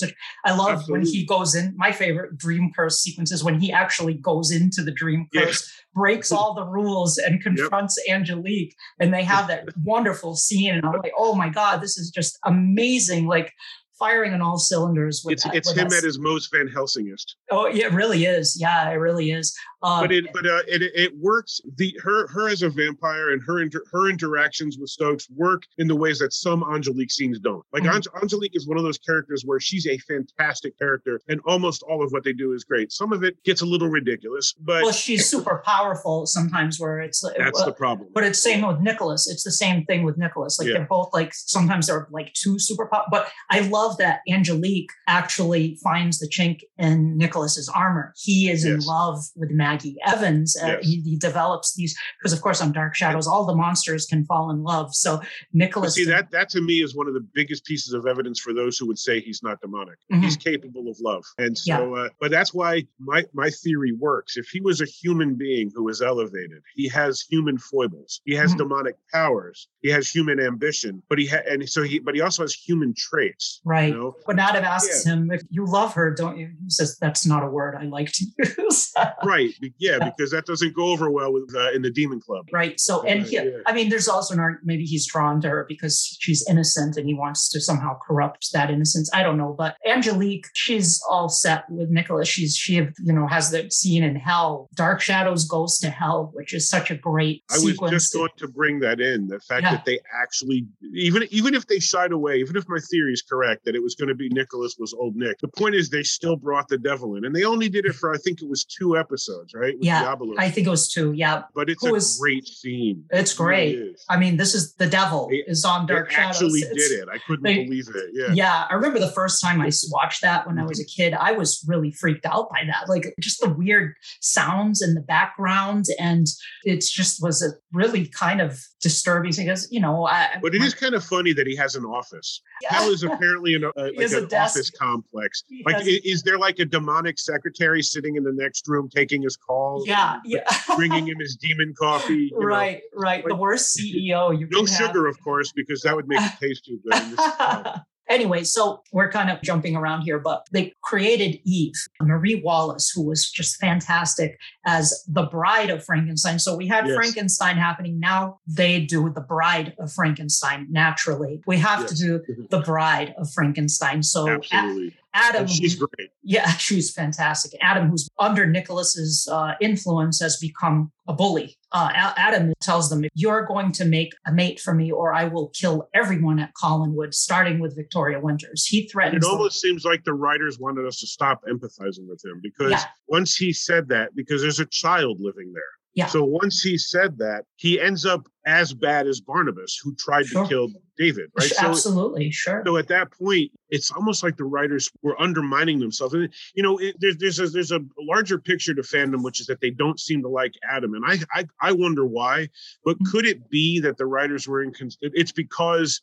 I love Absolutely. when he goes in. My favorite dream curse sequence is when he actually goes into the dream curse, breaks all the rules, and confronts yep. Angelique, and they have that wonderful scene. And I'm like, oh my god, this is just amazing! Like firing on all cylinders. With it's that, it's with him us. at his most Van Helsingist. Oh, yeah, it really is. Yeah, it really is. Um, but it but uh, it it works. The her her as a vampire and her inter, her interactions with Stokes work in the ways that some Angelique scenes don't. Like mm-hmm. Angelique is one of those characters where she's a fantastic character, and almost all of what they do is great. Some of it gets a little ridiculous, but well, she's super powerful sometimes. Where it's that's uh, the problem. But it's same with Nicholas. It's the same thing with Nicholas. Like yeah. they're both like sometimes they're like two super power. But I love that Angelique actually finds the chink in Nicholas's armor. He is yes. in love with Maggie Evans uh, yes. he, he, develops these because, of course, on Dark Shadows, all the monsters can fall in love. So Nicholas, see that that to me is one of the biggest pieces of evidence for those who would say he's not demonic. Mm-hmm. He's capable of love, and so, yeah. uh, but that's why my my theory works. If he was a human being who was elevated, he has human foibles. He has mm-hmm. demonic powers. He has human ambition, but he ha- and so he but he also has human traits. Right. You know? But Adam asks yeah. him if you love her, don't you? He says that's not a word I like to use. right. Yeah because that doesn't go over well with uh, in the Demon Club. Right. So, and he, yeah. I mean, there's also an argument. Maybe he's drawn to her because she's innocent and he wants to somehow corrupt that innocence. I don't know. But Angelique, she's all set with Nicholas. She's she you know has the scene in hell. Dark Shadows goes to hell, which is such a great. I was just going to bring that in the fact yeah. that they actually even even if they shied away, even if my theory is correct that it was going to be Nicholas was old Nick. The point is they still brought the devil in, and they only did it for I think it was two episodes. Right? With yeah, Diablo. I think it was two. Yeah, but it's who a was- great scene. it's It really great. is. I mean, this is the devil They- is on Dark Shadows. actually It's- did it. I couldn't they- believe it. Yeah. Yeah, I remember the first time I watched that when I was a kid. I was really freaked out by that, like just the weird sounds in the background, and it just was a really kind of disturbing because you know. I, But it my- is kind of funny that he has an office. yeah. Hell is apparently an, uh, like a an office complex. He Like, is there like a demonic secretary sitting in the next room taking his calls? yeah, yeah, Bringing him his demon coffee. you know? right, right. The worst CEO you No can have. sugar, of course, because that would make it taste too good. And this is fine. anyway, so we're kind of jumping around here, but they created Eve, Marie Wallace, who was just fantastic as the bride of Frankenstein. So we had Yes. Frankenstein happening. Now they do the bride of Frankenstein naturally. We have to do mm-hmm. the bride of Frankenstein. So Absolutely. Adam, And she's great. yeah, she's fantastic. Adam, who's under Nicholas's uh, influence, has become a bully. Uh, A- Adam tells them, "If you're going to make a mate for me, or I will kill everyone at Collinwood, starting with Victoria Winters." He It threatens. them. almost seems like the writers wanted us to stop empathizing with him because Yeah. once he said that, because there's a child living there. Yeah. So once he said that, he ends up as bad as Barnabas, who tried Sure. to kill David, right? So, Absolutely, sure. so at that point, it's almost like the writers were undermining themselves. And you know, it, there's there's a, there's a larger picture to fandom, which is that they don't seem to like Adam, and I I, I wonder why. But Mhm. could it be that the writers were inconsistent? It's because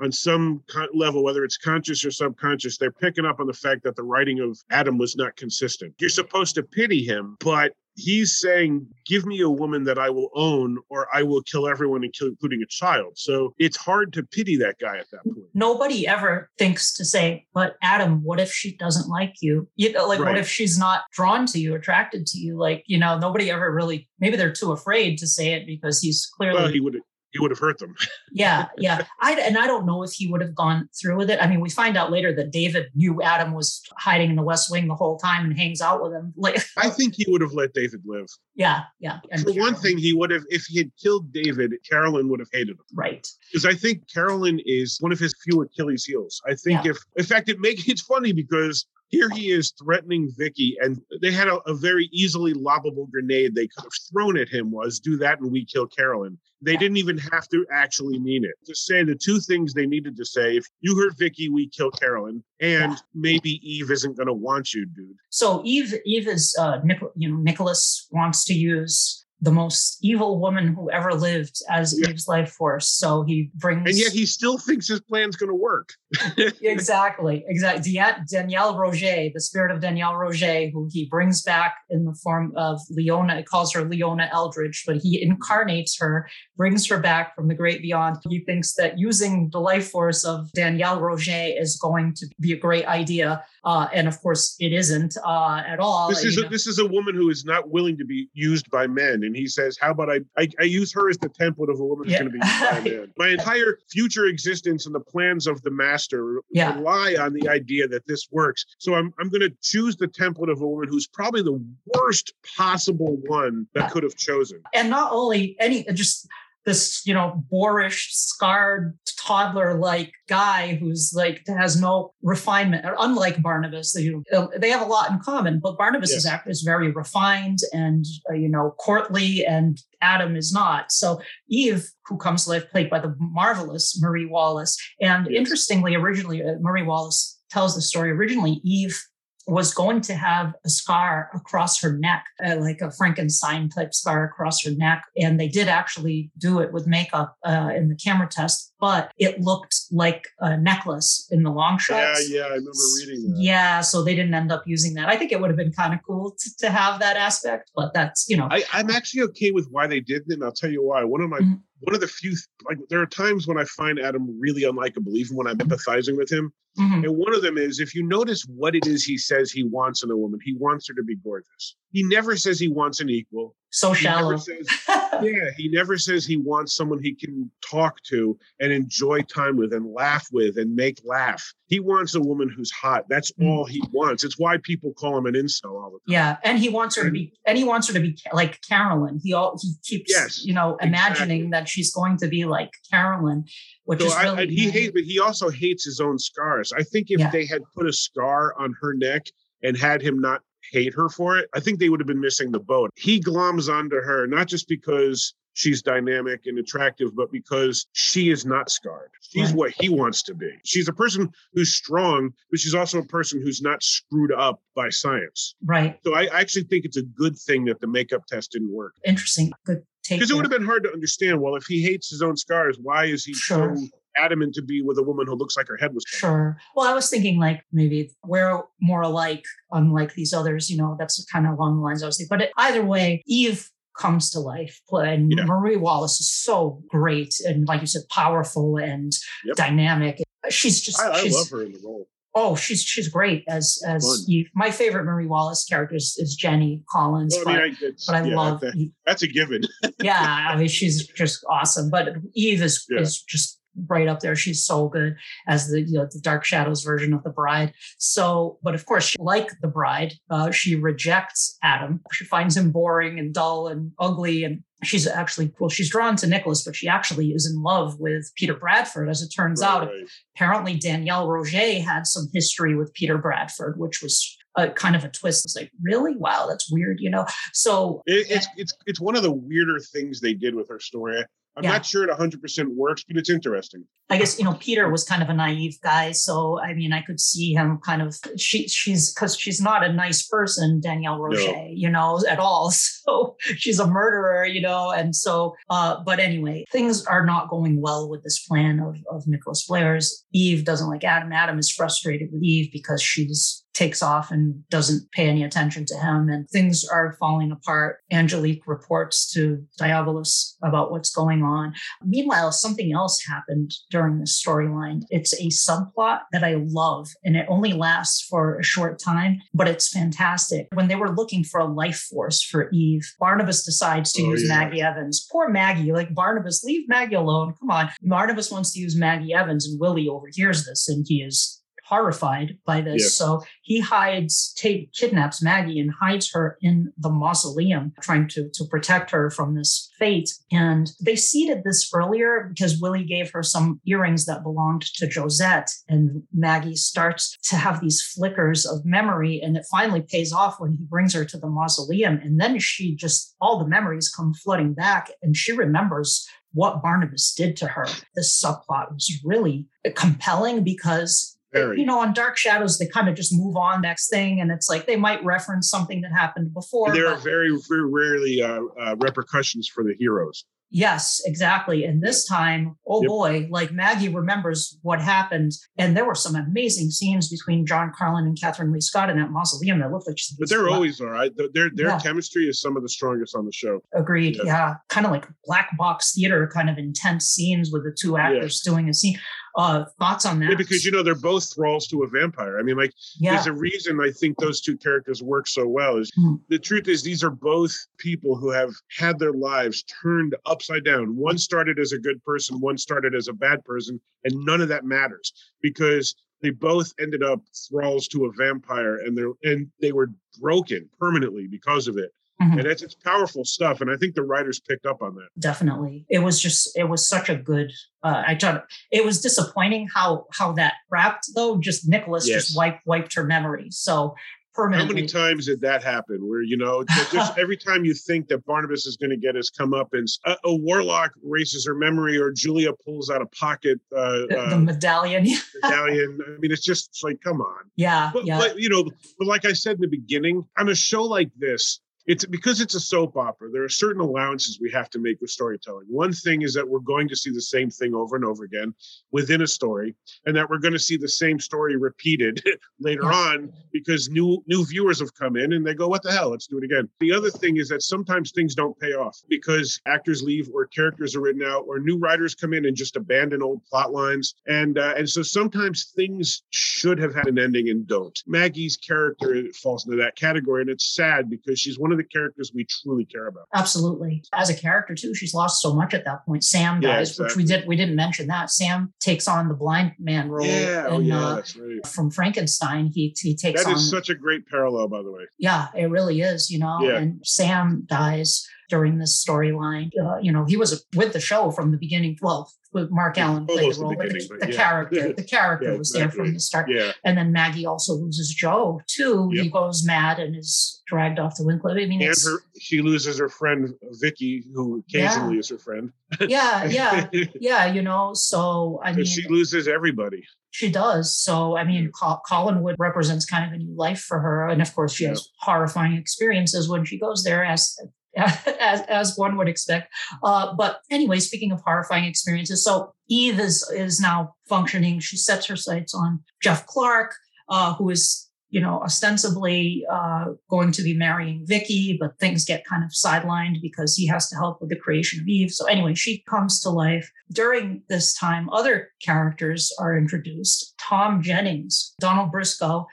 on some level, whether it's conscious or subconscious, they're picking up on the fact that the writing of Adam was not consistent. You're supposed to pity him, but he's saying, "Give me a woman that I will own, or I will kill everyone, including a child." So it's hard to pity that guy at that point. Nobody ever thinks to say, "But Adam, what if she doesn't like you? You know, like what if she's not drawn to you, attracted to you? Like, you know, nobody ever really. Maybe they're too afraid to say it because he's clearly Well, he would he would have hurt them. yeah yeah i and i don't know if he would have gone through with it i mean we find out later that david knew adam was hiding in the west wing the whole time and hangs out with him like I think he would have let David live. yeah yeah and For one thing, he would have if he had killed David, Carolyn would have hated him. right Because I think Carolyn is one of his few Achilles heels. I think Yeah. if in fact it makes it's funny because here he is threatening Vicky, and they had a, a very easily lobbable grenade they could have thrown at him was do that and we kill Carolyn. They didn't even have to actually mean it. To say the two things they needed to say, if you hurt Vicky, we kill Carolyn. And Yeah. maybe Eve isn't gonna want you, dude. so eve eve is uh Nic- you know nicholas wants to use the most evil woman who ever lived as Yeah. eve's life force so he brings And yet he still thinks his plan's gonna work. exactly exactly danielle roget the spirit of danielle roget who he brings back in the form of leona it calls her leona eldridge but he incarnates her brings her back from the great beyond he thinks that using the life force of danielle roget is going to be a great idea uh, and of course it isn't uh, at all This is a, know. this is a woman who is not willing to be used by men, and he says, "How about I I, I use her as the template of a woman who's Yeah. going to be used by a man? My entire future existence and the plans of the master Yeah. rely on the idea that this works. So I'm I'm going to choose the template of a woman who's probably the worst possible one that could have chosen. and not only any just this you know boorish scarred toddler like guy who's like has no refinement unlike barnabas they, you know, they have a lot in common but barnabas is Yes. act is very refined and uh, you know courtly and adam is not so eve who comes to life played by the marvelous marie wallace and Yes. interestingly originally uh, marie wallace tells the story originally eve was going to have a scar across her neck, uh, like a Frankenstein type scar across her neck. And they did actually do it with makeup uh, in the camera test, but it looked like a necklace in the long shot. Yeah, yeah, I remember reading that. Yeah, so they didn't end up using that. I think it would have been kind of cool to, to have that aspect, but that's, you know, I, I'm actually okay with why they did it, and I'll tell you why. One of my Mhm. One of the few like there are times when I find Adam really unlikable, even when I'm empathizing with him. mhm, And one of them is if you notice what it is he says he wants in a woman, he wants her to be gorgeous. He never says he wants an equal. so He shallow. never says, yeah, he never says he wants someone he can talk to and enjoy time with and laugh with and make laugh. He wants a woman who's hot. That's Mm. all he wants. It's why people call him an incel all the time. Yeah, and he wants her to be, and he wants her to be like Carolyn. He all he keeps, Yes, you know, imagining exactly. that she's going to be like Carolyn, which So is really I, he hates, but he also hates his own scars. I think if Yeah. they had put a scar on her neck and had him not hate her for it, I think they would have been missing the boat. He gloms onto her not just because she's dynamic and attractive, but because she is not scarred. She's what he wants to be. She's a person who's strong, but she's also a person who's not screwed up by science. Right. So I actually think it's a good thing that the makeup test didn't work. Interesting. Good take. Because it would have been hard to understand. Well, if he hates his own scars, why is he sure. so adamant to be with a woman who looks like her head was cut. Sure. Well, I was thinking like maybe we're more alike, unlike these others. You know, that's kind of along the lines I was thinking. But either way, Eve comes to life. And yeah. Marie Wallace is so great and, like you said, powerful and yep. dynamic. She's just. I, she's, love her in the role. Oh, she's she's great as as Eve. My favorite Marie Wallace character is, is Jenny Collins, well, I mean, but, I, but I yeah, love that's a, that's a given. yeah, I mean she's just awesome. But Eve is yeah. is just right up there. She's so good as the you know the Dark Shadows version of the bride. So, but of course, she, like the bride, uh, she rejects Adam. She finds him boring and dull and ugly and. She's actually well. She's drawn to Nicholas, but she actually is in love with Peter Bradford. As it turns right, out, right. apparently Danielle Roget had some history with Peter Bradford, which was a kind of a twist. It's like, really? Wow, that's weird, you know? So it, it's it's it's one of the weirder things they did with her story. I'm yeah. not sure it 100% works, but it's interesting. I guess you know Peter was kind of a naive guy, so I mean I could see him kind of she she's because she's not a nice person, Danielle Roget, no. you know, at all. So she's a murderer, you know, and so uh, but anyway, things are not going well with this plan of of Nicholas Blair's. Eve doesn't like Adam. Adam is frustrated with Eve because she's takes off and doesn't pay any attention to him and things are falling apart. Angelique reports to Diabolos about what's going on. Meanwhile, something else happened during this storyline. It's a subplot that I love and it only lasts for a short time, but it's fantastic. When they were looking for a life force for Eve, Barnabas decides to oh, use yeah. Maggie Evans. Poor Maggie, like Barnabas, leave Maggie alone. Come on. Barnabas wants to use Maggie Evans and Willie overhears this and he is horrified by this. Yeah. So he hides, Tate kidnaps Maggie and hides her in the mausoleum, trying to, to protect her from this fate. And they seeded this earlier because Willie gave her some earrings that belonged to Josette. And Maggie starts to have these flickers of memory. And it finally pays off when he brings her to the mausoleum. And then she just, all the memories come flooding back and she remembers what Barnabas did to her. This subplot was really compelling because very. You know, on Dark Shadows, they kind of just move on next thing, and it's like they might reference something that happened before. There but... are very, very rarely uh, uh, repercussions for the heroes. Yes, exactly. And this time, oh yep. boy, like Maggie remembers what happened. And there were some amazing scenes between John Karlen and Kathryn Leigh Scott in that mausoleum that looked like But they're always all right. Their their yeah. chemistry is some of the strongest on the show. Agreed. Yeah. yeah. Kind of like black box theater, kind of intense scenes with the two actors yeah. doing a scene. Uh, thoughts on that? Yeah, because you know they're both thralls to a vampire. I mean, like yeah. there's a reason I think those two characters work so well. Is mm. the truth is these are both people who have had their lives turned upside down. One started as a good person, one started as a bad person, and none of that matters because they both ended up thralls to a vampire, and they're and they were broken permanently because of it. Mm-hmm. And it's, it's powerful stuff. And I think the writers picked up on that. Definitely. It was just, it was such a good, uh, I thought it was disappointing how, how that wrapped though. Just Nicholas yes. just wiped, wiped her memory. So permanently. How many times did that happen? Where you know, just every time you think that Barnabas is going to get his comeuppance, a, a warlock erases her memory, or Julia pulls out a pocket uh, the, the uh, medallion. medallion. I mean, it's just it's like, come on. Yeah, but, yeah. But, you know, but like I said in the beginning, on a show like this, it's because it's a soap opera there are certain allowances we have to make with storytelling. One thing is that we're going to see the same thing over and over again within a story and that we're going to see the same story repeated later on because new new viewers have come in and they go what the hell? Let's do it again. The other thing is that sometimes things don't pay off because actors leave or characters are written out or new writers come in and just abandon old plot lines and uh, and so sometimes things should have had an ending and don't. Maggie's character falls into that category and it's sad because she's one of the characters we truly care about. Absolutely. As a character too, she's lost so much at that point. Sam dies, yeah, exactly. which we did we didn't mention that. Sam takes on the blind man role. Yeah, oh, yeah, uh, right. From Frankenstein, he he takes That on, is such a great parallel, by the way. Yeah, it really is, you know. Yeah. And Sam dies during this storyline. Uh, you know, he was with the show from the beginning. Well, with Mark Allen played the role, but the, the yeah. character, the character yeah, was there from the start. And then Maggie also loses Joe too. Yep. He goes mad and is dragged off the Wyndcliff. I mean, and her, she loses her friend Vicky, who occasionally is her friend. yeah, yeah, yeah. You know, so I mean, she loses everybody. She does. So, I mean, Collinwood represents kind of a new life for her. And of course, she has horrifying experiences when she goes there, as as, as one would expect. Uh, but anyway, speaking of horrifying experiences, so Eve is is now functioning. She sets her sights on Jeff Clark, uh, who is you know, ostensibly uh, going to be marrying Vicky, but things get kind of sidelined because he has to help with the creation of Eve. So anyway, she comes to life. During this time, other characters are introduced. Tom Jennings, Donald Briscoe,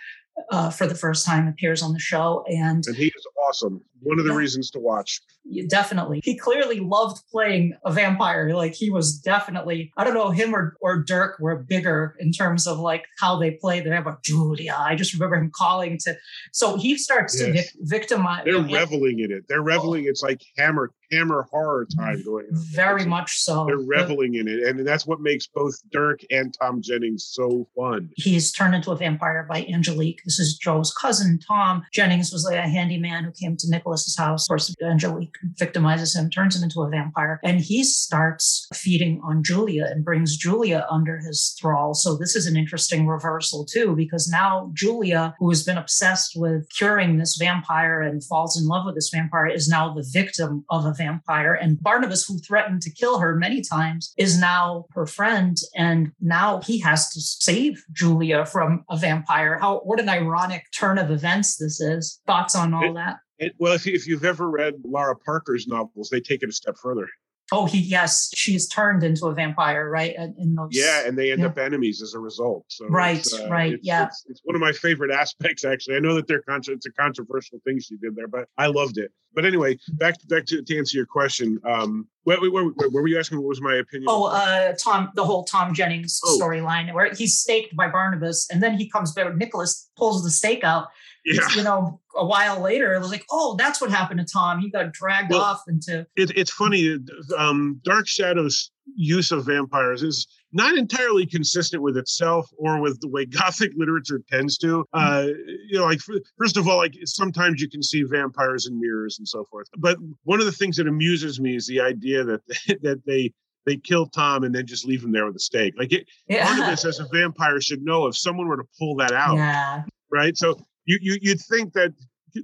uh, for the first time appears on the show, and and he is awesome. One of the yeah. reasons to watch definitely. He clearly loved playing a vampire. Like he was definitely, I don't know, him or, or Dirk were bigger in terms of like how they play. They have a Julia. I just remember him calling to. So he starts yes. to vic- victimize. They're reveling in it. They're reveling. Oh. It's like hammer hammer horror time mm-hmm. going on. Very much so. They're reveling in it, and that's what makes both Dirk and Tom Jennings so fun. He's turned into a vampire by Angelique. This is Joe's cousin. Tom Jennings was like a handyman who came to Nicholas's house. Of course, Angelique victimizes him, turns him into a vampire, and he starts feeding on Julia and brings Julia under his thrall. So this is an interesting reversal too, because now Julia, who has been obsessed with curing this vampire and falls in love with this vampire, is now the victim of a vampire. And Barnabas, who threatened to kill her many times, is now her friend. And now he has to save Julia from a vampire. How what an ironic turn of events this is. Thoughts on all it, that? It, well, if, if you've ever read Lara Parker's novels, they take it a step further. Oh, he yes, she's turned into a vampire, right? In those, yeah, and they end yeah. up enemies as a result. So right, uh, right, it's, yeah. It's, it's, one of my favorite aspects, actually. I know that they're con- it's a controversial thing she did there, but I loved it. But anyway, back to, back to, to answer your question. Um, what, what, what, what, were you asking? What was my opinion? Oh, uh, Tom, the whole Tom Jennings oh. storyline where he's staked by Barnabas, and then he comes back. Nicholas pulls the stake out yeah. you know, a while later, it was like, oh, that's what happened to Tom. He got dragged well, off into. It, it's funny. Um, Dark Shadows' use of vampires is not entirely consistent with itself or with the way Gothic literature tends to. Mm-hmm. Uh, you know, like first of all, like sometimes you can see vampires in mirrors and so forth. But one of the things that amuses me is the idea that that they they kill Tom and then just leave him there with a stake. Like it, yeah. part of this as a vampire should know if someone were to pull that out. Yeah. Right. So you, you you'd think that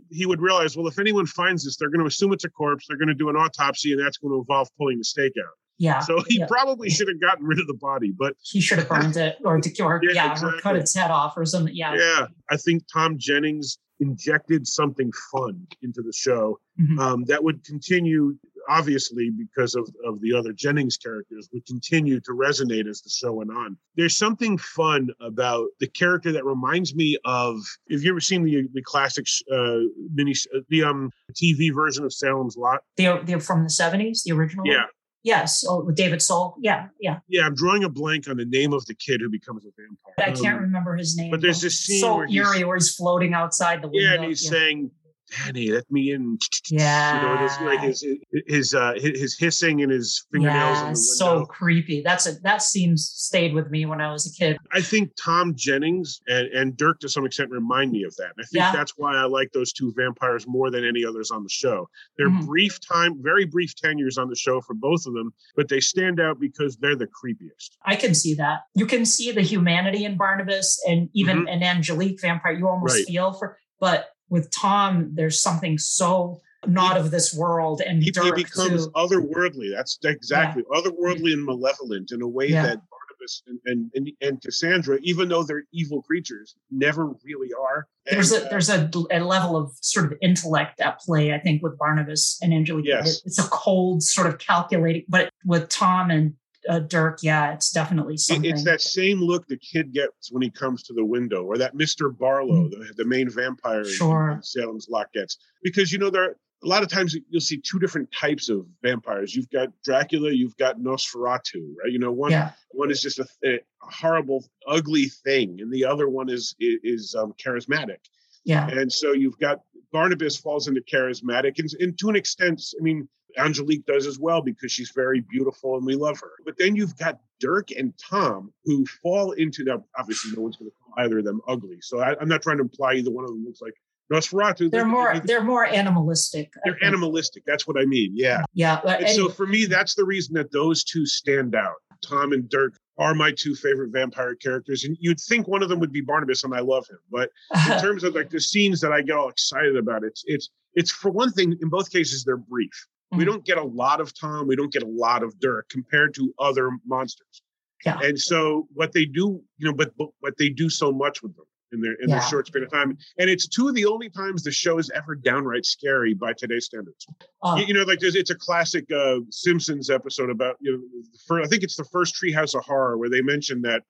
he would realize, well, if anyone finds this, they're going to assume it's a corpse. They're going to do an autopsy, and that's going to involve pulling the stake out. Yeah. So he yeah. probably should have gotten rid of the body, but he should have burned it or, to, or yeah, yeah exactly. or cut its head off or something. Yeah. Yeah. I think Tom Jennings injected something fun into the show mm-hmm. um, that would continue obviously because of, of the other Jennings characters, would continue to resonate as the show went on. There's something fun about the character that reminds me of. Have you ever seen the the classic uh, mini the um TV version of Salem's Lot? They're they're from the '70s, the original. Yeah. One? Yes, oh, with David Soul. Yeah, yeah. Yeah, I'm drawing a blank on the name of the kid who becomes a vampire. I can't um, remember his name. But there's this scene so where eerie where he's floating outside the window. Yeah, and he's yeah. saying Danny, let me in. Yeah. You know, his, like his his uh his hissing and his fingernails. Yeah, so creepy. That's a that seems stayed with me when I was a kid. I think Tom Jennings and, and Dirk to some extent remind me of that. I think yeah. that's why I like those two vampires more than any others on the show. They're mm-hmm. brief time, very brief tenures on the show for both of them, but they stand out because they're the creepiest. I can see that. You can see the humanity in Barnabas and even mm-hmm. an Angelique vampire. You almost right. feel for but with Tom, there's something so not of this world, and he, he becomes otherworldly. That's exactly yeah. otherworldly and malevolent in a way yeah. that Barnabas and, and, and and Cassandra, even though they're evil creatures, never really are. And, there's a uh, there's a, a, level of sort of intellect at play, I think, with Barnabas and Angelique. Yes. It's a cold, sort of calculating, but with Tom and uh, Dirk, yeah, it's definitely something. It's that same look the kid gets when he comes to the window, or that Mr. Barlow, mm-hmm. the, the, main vampire sure. in, Salem's Lot gets. Because, you know, there are a lot of times you'll see two different types of vampires. You've got Dracula, you've got Nosferatu, right? You know, one yeah. one is just a, a, horrible, ugly thing, and the other one is is, is um, charismatic. Yeah. And so you've got Barnabas falls into charismatic, and, and to an extent, I mean, Angelique does as well because she's very beautiful and we love her. But then you've got Dirk and Tom who fall into that. Obviously, no one's going to call either of them ugly. So I, am not trying to imply either one of them looks like Nosferatu. They're more they're more animalistic. They're animalistic. That's what I mean. Yeah. Yeah. And and so for me, that's the reason that those two stand out. Tom and Dirk are my two favorite vampire characters. And you'd think one of them would be Barnabas, and I love him. But in terms of like the scenes that I get all excited about, it's it's it's for one thing, in both cases, they're brief. Mm-hmm. We don't get a lot of Tom, we don't get a lot of Dirk compared to other monsters. Yeah. And so what they do, you know, but, but what they do so much with them in their in yeah. their short span of time. And it's two of the only times the show is ever downright scary by today's standards. You, you, know, like there's, it's a classic uh, Simpsons episode about you know, for, I think it's the first Treehouse of Horror where they mention that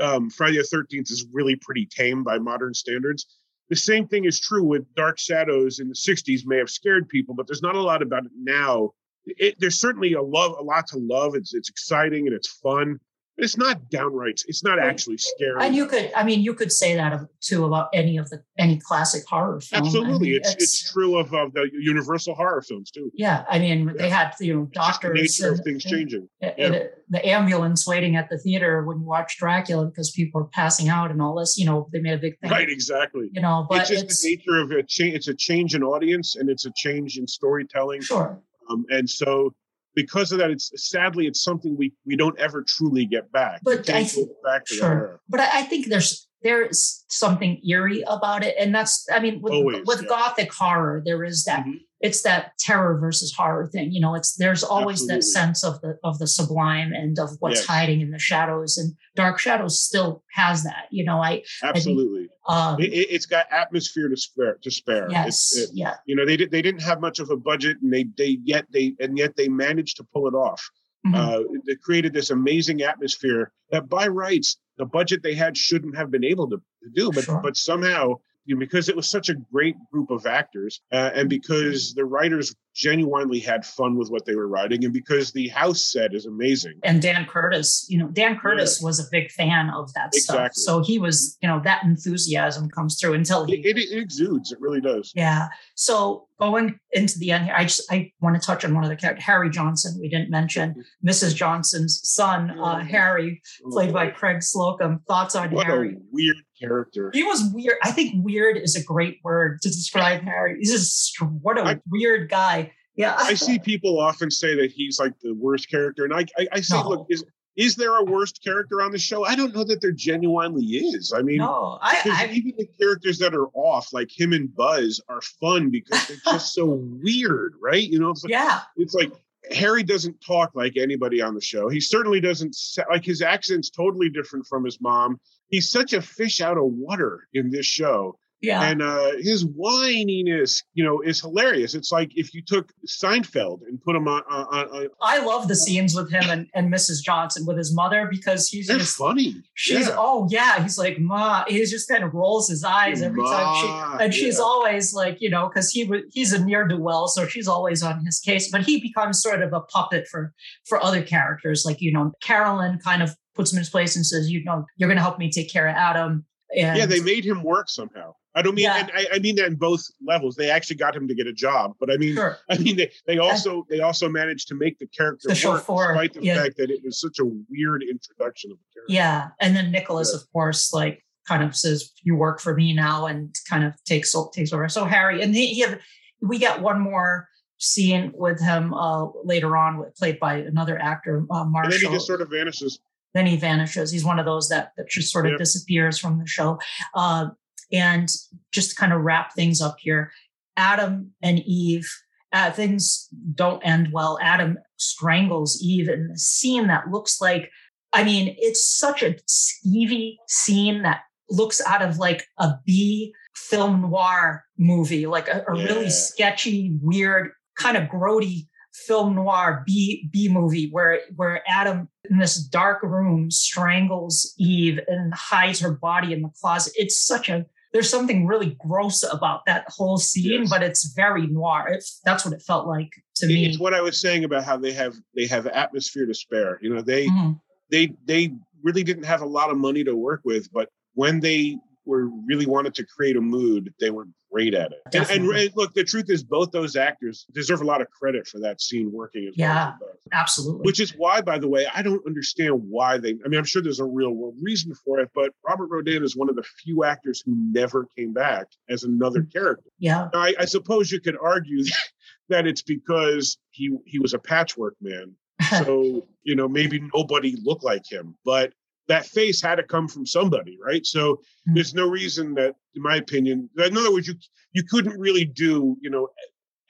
um, Friday the Thirteenth is really pretty tame by modern standards. The same thing is true with Dark Shadows in the '60s. May have scared people, but there's not a lot about it now. It, there's certainly a love, a lot to love. It's it's exciting and it's fun it's not downright it's not actually scary. And you could i mean you could say that too about any of the any classic horror film. Absolutely I mean, it's, it's, it's true of, of the universal horror films too. Yeah i mean yeah. they had you know doctors nature and, of things and, changing. and, yeah. the ambulance waiting at the theater when you watch dracula because people are passing out and all this you know they made a big thing. Right exactly. You know but it's just it's, the nature of a change it's a change in audience and it's a change in storytelling. Sure. Um, and so because of that, it's sadly it's something we we don't ever truly get back. But I th- back sure. But I think there's there's something eerie about it, and that's I mean with Always, with yeah. gothic horror there is that. Mm-hmm it's that terror versus horror thing you know it's there's always Absolutely. that sense of the of the sublime and of what's yes. hiding in the shadows and dark shadows still has that you know i absolutely I think, um, it, has got atmosphere to spare to spare yes it, yeah you know they did they didn't have much of a budget and they they yet they and yet they managed to pull it off mm-hmm. uh, they created this amazing atmosphere that by rights the budget they had shouldn't have been able to, to do but sure. but somehow you know, because it was such a great group of actors uh, and because the writers genuinely had fun with what they were writing and because the house set is amazing and dan curtis you know dan curtis yeah. was a big fan of that exactly. stuff so he was you know that enthusiasm comes through until he it, it, it exudes it really does yeah so going into the end here i just i want to touch on one of the characters harry johnson we didn't mention mrs johnson's son uh, mm-hmm. harry played by oh. craig slocum thoughts on what harry weird character he was weird i think weird is a great word to describe harry he's just what a I, weird guy yeah. I see people often say that he's like the worst character. And I, I, I say, no. look, is, is there a worst character on the show? I don't know that there genuinely is. I mean, no, I, I even the characters that are off, like him and Buzz, are fun because they're just so weird, right? You know, it's like, yeah, it's like Harry doesn't talk like anybody on the show. He certainly doesn't like his accent's totally different from his mom. He's such a fish out of water in this show. Yeah. And uh, his whininess, you know, is hilarious. It's like if you took Seinfeld and put him on. on, on I love the scenes with him and, and Mrs. Johnson with his mother because he's They're just funny. She's yeah. oh yeah, he's like ma. He just kind of rolls his eyes every ma, time she, and yeah. she's always like you know because he he's a near do well, so she's always on his case. But he becomes sort of a puppet for for other characters, like you know Carolyn kind of puts him in his place and says, you know, you're going to help me take care of Adam. And yeah, they made him work somehow. I don't mean, yeah. and I, I, mean that in both levels. They actually got him to get a job, but I mean, sure. I mean, they, they also they also managed to make the character the work, despite the yeah. fact that it was such a weird introduction of the character. Yeah, and then Nicholas, yeah. of course, like kind of says, "You work for me now," and kind of takes takes over. So Harry, and he, he have, we get one more scene with him uh, later on, played by another actor, uh, Marshall. And then he just sort of vanishes. Then he vanishes. He's one of those that that just sort of yep. disappears from the show. Uh, and just to kind of wrap things up here, Adam and Eve, uh, things don't end well. Adam strangles Eve in a scene that looks like, I mean, it's such a skeevy scene that looks out of like a B film noir movie, like a, a yeah. really sketchy, weird, kind of grody film noir B B movie where where Adam in this dark room strangles Eve and hides her body in the closet. It's such a there's something really gross about that whole scene, yes. but it's very noir. It's, that's what it felt like to me. It's what I was saying about how they have they have atmosphere to spare. You know, they mm-hmm. they they really didn't have a lot of money to work with, but when they were really wanted to create a mood, they were great at it. And, and, look, the truth is, both those actors deserve a lot of credit for that scene working as yeah, well. Yeah, absolutely. Which is why, by the way, I don't understand why they. I mean, I'm sure there's a real world reason for it, but Robert Rodan is one of the few actors who never came back as another mm. character. Yeah. Now, I, I suppose you could argue that it's because he he was a patchwork man. So you know maybe nobody looked like him, but that face had to come from somebody, right? So mm-hmm. there's no reason that, in my opinion, in other words, you you couldn't really do, you know,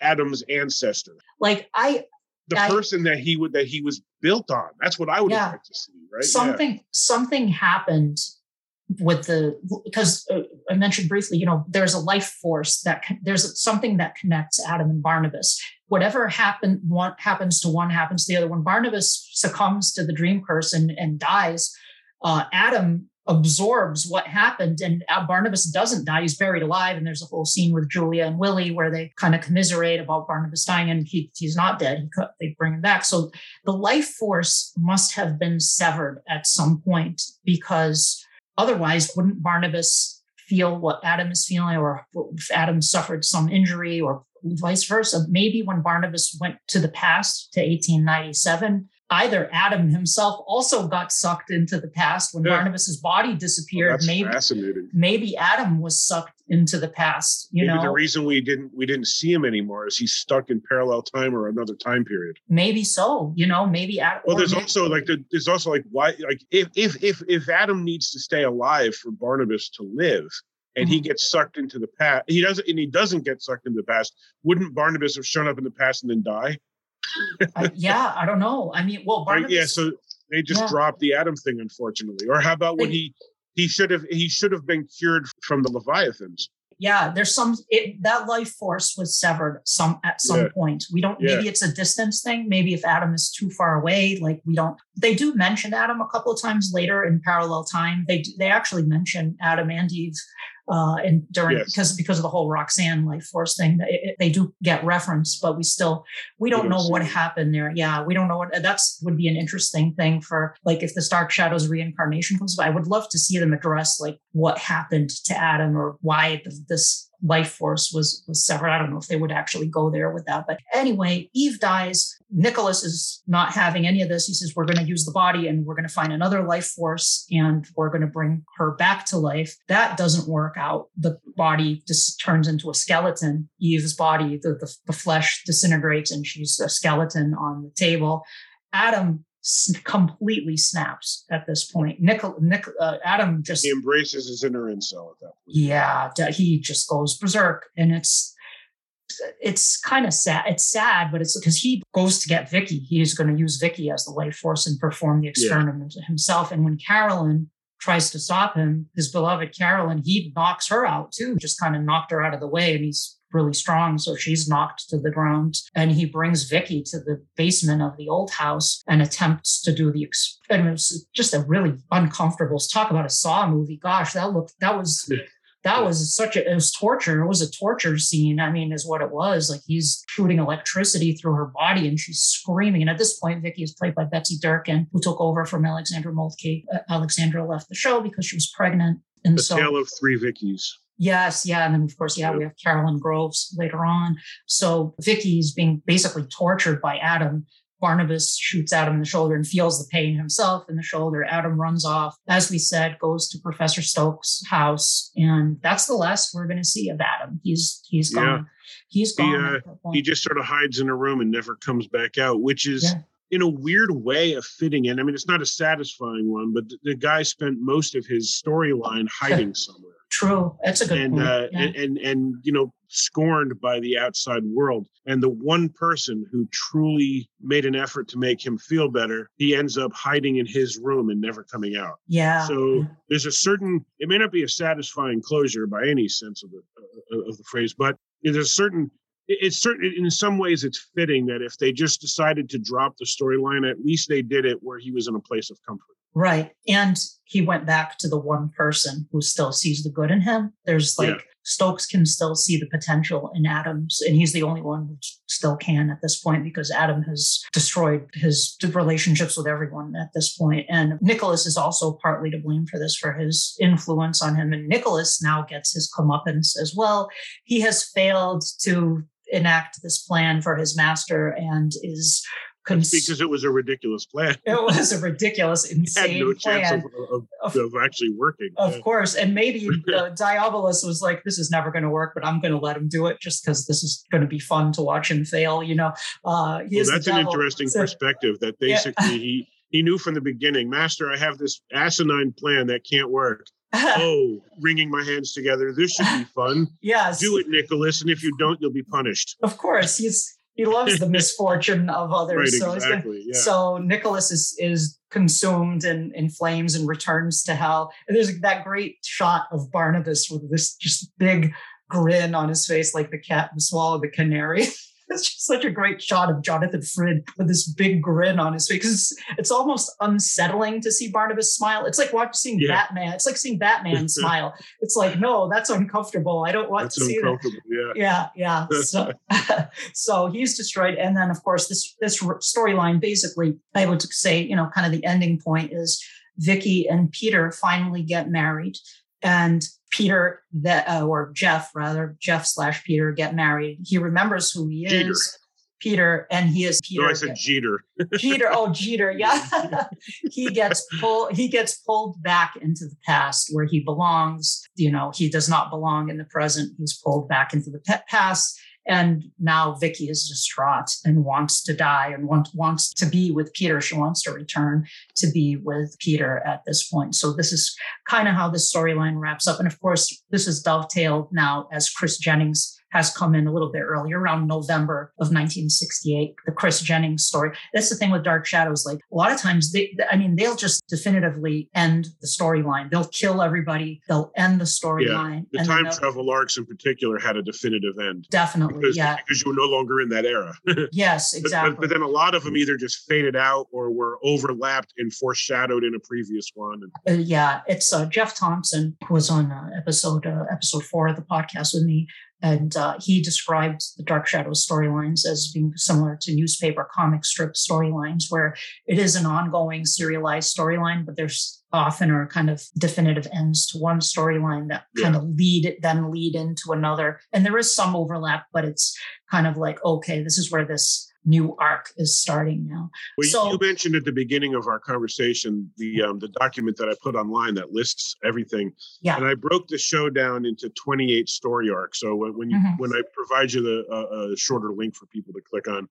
Adam's ancestor. Like I the I, person that he would that he was built on. That's what I would yeah, like to see, right? Something yeah. something happened with the because uh, I mentioned briefly, you know, there's a life force that there's something that connects Adam and Barnabas. Whatever happened, what happens to one happens to the other. When Barnabas succumbs to the dream curse and, and dies, uh, Adam absorbs what happened and Barnabas doesn't die. He's buried alive. And there's a whole scene with Julia and Willie where they kind of commiserate about Barnabas dying and he, he's not dead. He, they bring him back. So the life force must have been severed at some point because otherwise wouldn't Barnabas feel what Adam is feeling or if Adam suffered some injury or vice versa. Maybe when Barnabas went to the past to 1897, either Adam himself also got sucked into the past when yeah. Barnabas's body disappeared. Well, that's maybe fascinating. Maybe Adam was sucked into the past. You maybe know, the reason we didn't we didn't see him anymore is he's stuck in parallel time or another time period. Maybe so. You know, maybe Adam. Well, there's also like the, there's also like why like if if if if Adam needs to stay alive for Barnabas to live. And mm-hmm. he gets sucked into the past. He doesn't, and he doesn't get sucked into the past. Wouldn't Barnabas have shown up in the past and then die? I, yeah, I don't know. I mean, well, Barnabas, right, yeah. So they just yeah. dropped the Adam thing, unfortunately. Or how about when he he should have he should have been cured from the Leviathans? Yeah, there's some it, that life force was severed some at some yeah. point. We don't. Yeah. Maybe it's a distance thing. Maybe if Adam is too far away, like we don't. They do mention Adam a couple of times later in parallel time. They they actually mention Adam and Eve uh, and during yes. because because of the whole Roxanne life force thing, it, it, they do get referenced, but we still we don't know what happened there. Yeah, we don't know what that's would be an interesting thing for like if the Dark Shadows reincarnation comes. I would love to see them address like what happened to Adam or why this life force was was severed. I don't know if they would actually go there with that. But anyway, Eve dies. Nicholas is not having any of this. He says, We're going to use the body and we're going to find another life force and we're going to bring her back to life. That doesn't work out. The body just turns into a skeleton. Eve's body, the, the, the flesh disintegrates and she's a skeleton on the table. Adam completely snaps at this point. Nick, Nick, uh, Adam just he embraces his inner incel at that point. Yeah, he just goes berserk, and it's it's kind of sad. It's sad, but it's because he goes to get Vicky. He is going to use Vicky as the life force and perform the experiment yeah. himself. And when Carolyn tries to stop him, his beloved Carolyn, he knocks her out too, just kind of knocked her out of the way, and he's really strong. So she's knocked to the ground. And he brings Vicky to the basement of the old house and attempts to do the experiment. It was just a really uncomfortable talk about a Saw movie. Gosh, that looked that was that was such a it was torture. It was a torture scene. I mean, is what it was. Like he's shooting electricity through her body and she's screaming. And at this point, Vicky is played by Betsy Durkin, who took over from Alexandra Moltke. Uh, Alexandra left the show because she was pregnant. And the so, tale of three Vickies. Yes, yeah, and then of course, yeah, we have Carolyn Groves later on. So Vicky is being basically tortured by Adam. Barnabas shoots Adam in the shoulder and feels the pain himself in the shoulder. Adam runs off, as we said, goes to Professor Stokes' house, and that's the last we're going to see of Adam. He's he's gone. Yeah. He's gone. He, uh, he just sort of hides in a room and never comes back out, which is. Yeah in a weird way of fitting in. I mean, it's not a satisfying one, but the, the guy spent most of his storyline hiding somewhere. True, that's a good and, point. Uh, yeah. and, and and you know scorned by the outside world. And the one person who truly made an effort to make him feel better, he ends up hiding in his room and never coming out. Yeah. So there's a certain. It may not be a satisfying closure by any sense of the uh, of the phrase, but there's a certain it's certain in some ways it's fitting that if they just decided to drop the storyline at least they did it where he was in a place of comfort Right. And he went back to the one person who still sees the good in him. There's like Yeah. Stokes can still see the potential in Adams, and he's the only one who still can at this point because Adam has destroyed his relationships with everyone at this point. And Nicholas is also partly to blame for this, for his influence on him. And Nicholas now gets his comeuppance as well. He has failed to enact this plan for his master and is cons- because it was a ridiculous plan. it was a ridiculous, insane no chance plan. of, of, of actually working. Of Yeah. course. And maybe uh, Diabolos was like, this is never going to work, but I'm going to let him do it just because this is going to be fun to watch him fail. You know, uh, he Well, that's an interesting So- perspective. That Yeah. basically he he knew from the beginning, Master, I have this asinine plan that can't work. Oh, wringing my hands together. This should be fun. yes. Do it, Nicholas, and if you don't, you'll be punished. Of course. He's he loves the misfortune of others. Right, so exactly. Yeah. So Nicholas is is consumed in, in flames and returns to hell. And there's that great shot of Barnabas with this just big grin on his face, like the cat and swallow the canary. It's just such a great shot of Jonathan Frid with this big grin on his face. It's, it's almost unsettling to see Barnabas smile. It's like watching Yeah. Batman. It's like seeing Batman smile. It's like, no, that's uncomfortable. I don't want That's to see that. Yeah. yeah yeah so, so he's destroyed and then of course this this storyline basically i would say you know kind of the ending point is vicky and peter finally get married and peter that uh, or jeff rather jeff slash peter get married he remembers who he Jeter. is peter and he is peter No, I said Jeter. Jeter, oh Jeter, yeah. he gets pulled. He gets pulled back into the past where he belongs. You know, he does not belong in the present. He's pulled back into the past, and now Vicky is distraught and wants to die and want, wants to be with Peter. She wants to return to be with Peter at this point. So this is kind of how this storyline wraps up. And of course, this is dovetailed now as Chris Jennings has come in a little bit earlier, around November of 1968, the Chris Jennings story. That's the thing with Dark Shadows. Like a lot of times, they, I mean, they'll just definitively end the storyline. They'll kill everybody. They'll end the storyline. Yeah, The time travel arcs in particular had a definitive end. Definitely, Because, yeah. because you were no longer in that era. But- Yes, but, exactly. but then a lot of them either just faded out or were overlapped and foreshadowed in a previous one. And Uh, yeah, it's uh, Jeff Thompson who was on uh, episode uh, episode four of the podcast with me, and uh, he described the Dark Shadows storylines as being similar to newspaper comic strip storylines, where it is an ongoing serialized storyline, but there's often are kind of definitive ends to one storyline that kind of lead then lead into another, and there is some overlap, but it's kind of like okay, this is where this new arc is starting now. Well, you- So- you mentioned at the beginning of our conversation the um, the document that I put online that lists everything, Yeah. and I broke the show down into 28 story arcs. So when, you Mhm. when I provide you the uh, a shorter link for people to click on,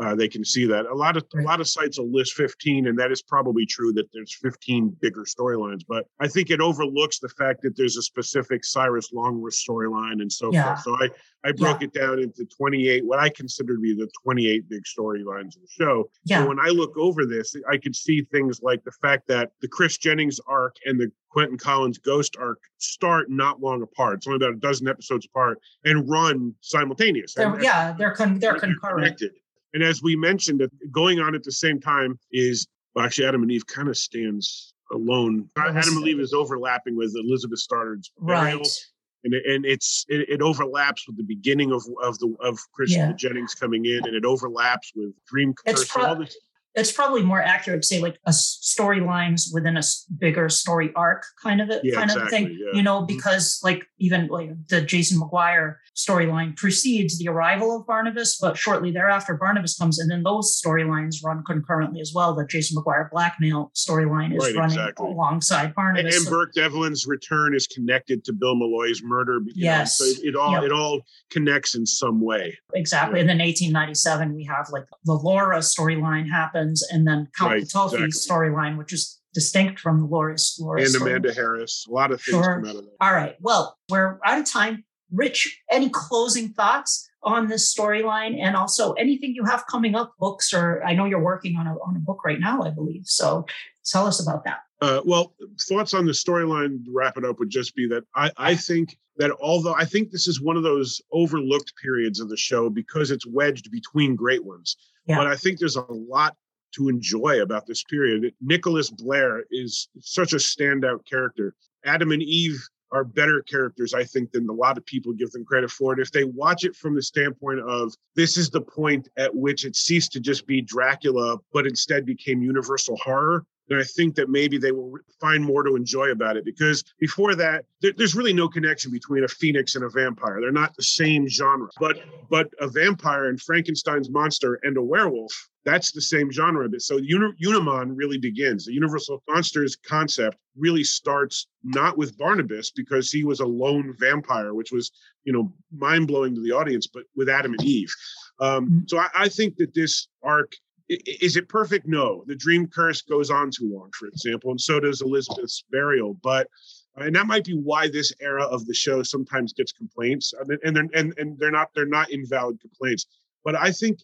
uh, they can see that a lot of a lot of sites will list 15, and that is probably true that there's 15 bigger storylines. But I think it overlooks the fact that there's a specific Cyrus Longworth storyline and so Yeah. forth. So I I broke it down into 28, what I consider to be the 28 big storylines of the show. Yeah. So when I look over this, I could see things like the fact that the Chris Jennings arc and the Quentin Collins Ghost arc start not long apart. It's only about a dozen episodes apart and run simultaneous. They're, And- yeah, they're con- they're they're concurrent. connected. And as we mentioned, going on at the same time is well, actually Adam and Eve kind of stands alone. Adam and Eve is overlapping with Elizabeth Stoddard's Right. burial, and and it's it, it overlaps with the beginning of of the of Christian Yeah. Jennings coming in, and it overlaps with Dream Curse. pro- all this. It's probably more accurate to say like a storylines within a bigger story arc kind of a Yeah, kind of thing yeah. you know Mhm. because like even like the jason mcguire storyline precedes the arrival of barnabas but shortly thereafter barnabas comes and then those storylines run concurrently as well the jason mcguire blackmail storyline is Right, running exactly. alongside barnabas and So- Burke Devlin's return is connected to Bill Malloy's murder. you know, Yes. so it, it all Yep. it all connects in some way. Exactly. Yeah. And then 1897, we have like the Laura storyline happens, and then Count Right, Petofi's exactly. storyline, which is distinct from the Laura's Laura and story. Amanda Harris, a lot of things Sure. come out of that. All right. Well, we're out of time. Rich, any closing thoughts on this storyline, and also anything you have coming up, books, or I know you're working on a on a book right now, I believe. So tell us about that. Uh, well, thoughts on the storyline to wrap it up would just be that I, I think that although I think this is one of those overlooked periods of the show because it's wedged between great ones, Yeah. but I think there's a lot to enjoy about this period. Nicholas Blair is such a standout character. Adam and Eve are better characters, I think, than a lot of people give them credit for. And if they watch it from the standpoint of this is the point at which it ceased to just be Dracula, but instead became universal horror, then I think that maybe they will find more to enjoy about it. Because before that, there, there's really no connection between a phoenix and a vampire. They're not the same genre. But but a vampire and Frankenstein's monster and a werewolf that's the same genre. So Uni- Unimon really begins. The Universal Monsters concept really starts not with Barnabas because he was a lone vampire, which was, you know, mind blowing to the audience, but with Adam and Eve. Um, mm-hmm. so I, I think that this arc is it perfect? No. The dream curse goes on too long, for example, and so does Elizabeth's burial. But and that might be why this era of the show sometimes gets complaints, and they're and, and they're not they're not invalid complaints. But I think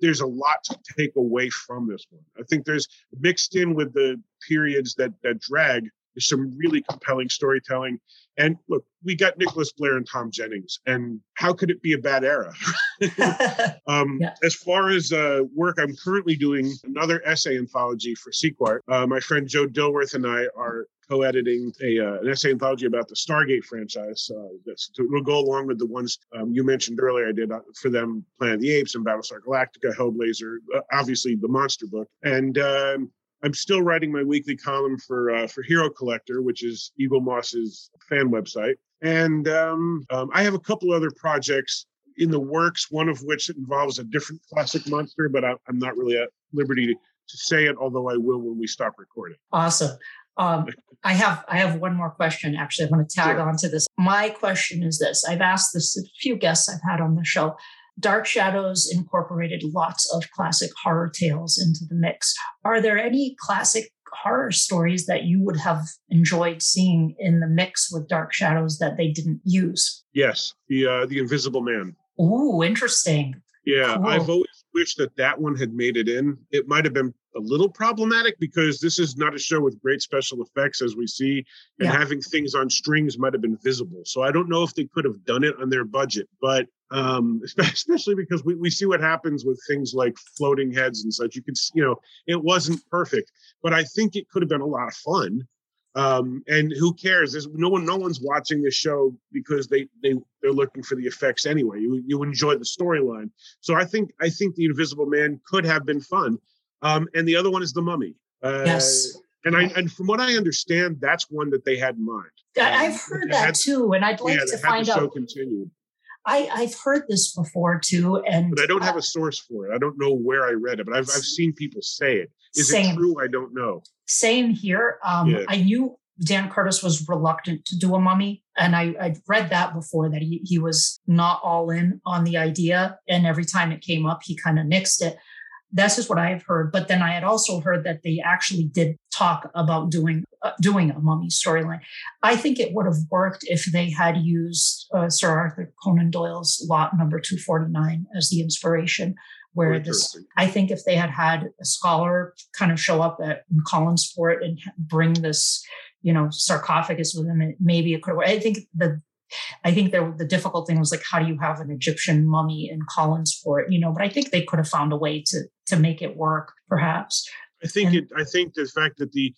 there's a lot to take away from this one. I think there's mixed in with the periods that that drag. There's some really compelling storytelling. And look, we got Nicholas Blair and Tom Jennings, and how could it be a bad era? um, yeah. As far as uh, work, I'm currently doing another essay anthology for Sequart. Uh, my friend Joe Dilworth and I are co-editing a, uh, an essay anthology about the Stargate franchise. Uh, this will go along with the ones um, you mentioned earlier. I did uh, for them, Planet of the Apes and Battlestar Galactica, Hellblazer, uh, obviously the Monster Book, and um, I'm still writing my weekly column for uh, for Hero Collector, which is Eaglemoss's fan website, and um, um, I have a couple other projects in the works. One of which involves a different classic monster, but I, am not really at liberty to, to say it, although I will when we stop recording. Awesome. Um, I have I have one more question. Actually, I want to tag sure. on to this. My question is this: I've asked this a few guests I've had on the show. Dark Shadows incorporated lots of classic horror tales into the mix. Are there any classic horror stories that you would have enjoyed seeing in the mix with Dark Shadows that they didn't use? Yes, the uh, the Invisible Man. Ooh, interesting. Yeah, cool. I've always wished that that one had made it in. It might have been a little problematic because this is not a show with great special effects as we see, and yeah. having things on strings might have been visible. So I don't know if they could have done it on their budget, but um, especially because we, we see what happens with things like floating heads and such. You could, you know, it wasn't perfect, but I think it could have been a lot of fun. Um, and who cares? There's no one, no one's watching this show because they they they're looking for the effects anyway. You you enjoy the storyline. So I think I think the Invisible Man could have been fun. Um, and the other one is the Mummy. Uh, yes. And I and from what I understand, that's one that they had in mind. I've heard that had, too, and I'd like yeah, to find out. Continued. I, I've heard this before too, and but I don't have a source for it. I don't know where I read it, but I've I've seen people say it. Is same. it true? I don't know. Same here. Um, yeah. I knew Dan Curtis was reluctant to do a mummy, and I I read that before that he he was not all in on the idea, and every time it came up, he kind of nixed it. That's just what I've heard. But then I had also heard that they actually did talk about doing uh, doing a mummy storyline. I think it would have worked if they had used uh, Sir Arthur Conan Doyle's Lot Number Two Forty Nine as the inspiration. Where this, I think if they had had a scholar kind of show up at Collinsport and bring this, you know, sarcophagus with them, maybe it could. I think the I think the, the difficult thing was like, how do you have an Egyptian mummy in Collinsport? You know, but I think they could have found a way to to make it work, perhaps. I think and, it. I think the fact that the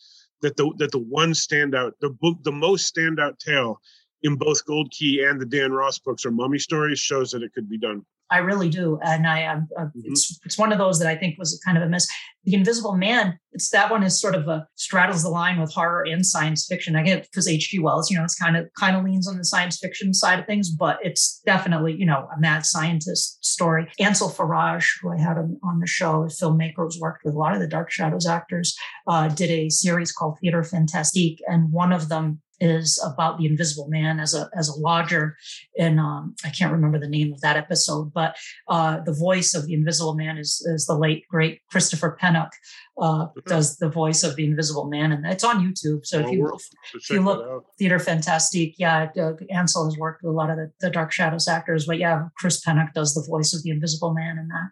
that the that the one standout, the book, the most standout tale in both Gold Key and the Dan Ross books are mummy stories shows that it could be done. I really do, and I am. Uh, mm-hmm. It's it's one of those that I think was kind of a miss. The Invisible Man. It's that one is sort of a straddles the line with horror and science fiction. I get because H.G. Wells, you know, it's kind of kind of leans on the science fiction side of things, but it's definitely you know a mad scientist story. Ansel Faraj, who I had on, on the show, a filmmaker who's worked with a lot of the Dark Shadows actors, uh, did a series called Theater Fantastique, and one of them is about the Invisible Man as a as a lodger, and um, I can't remember the name of that episode, but uh, the voice of the Invisible Man is is the late great Christopher Pennock. Uh, mm-hmm. does the voice of the Invisible Man, and it's on YouTube. So if you if you look Theater Fantastique, yeah, uh, Ansel has worked with a lot of the, the, Dark Shadows actors, but yeah, Chris Pennock does the voice of the Invisible Man in that.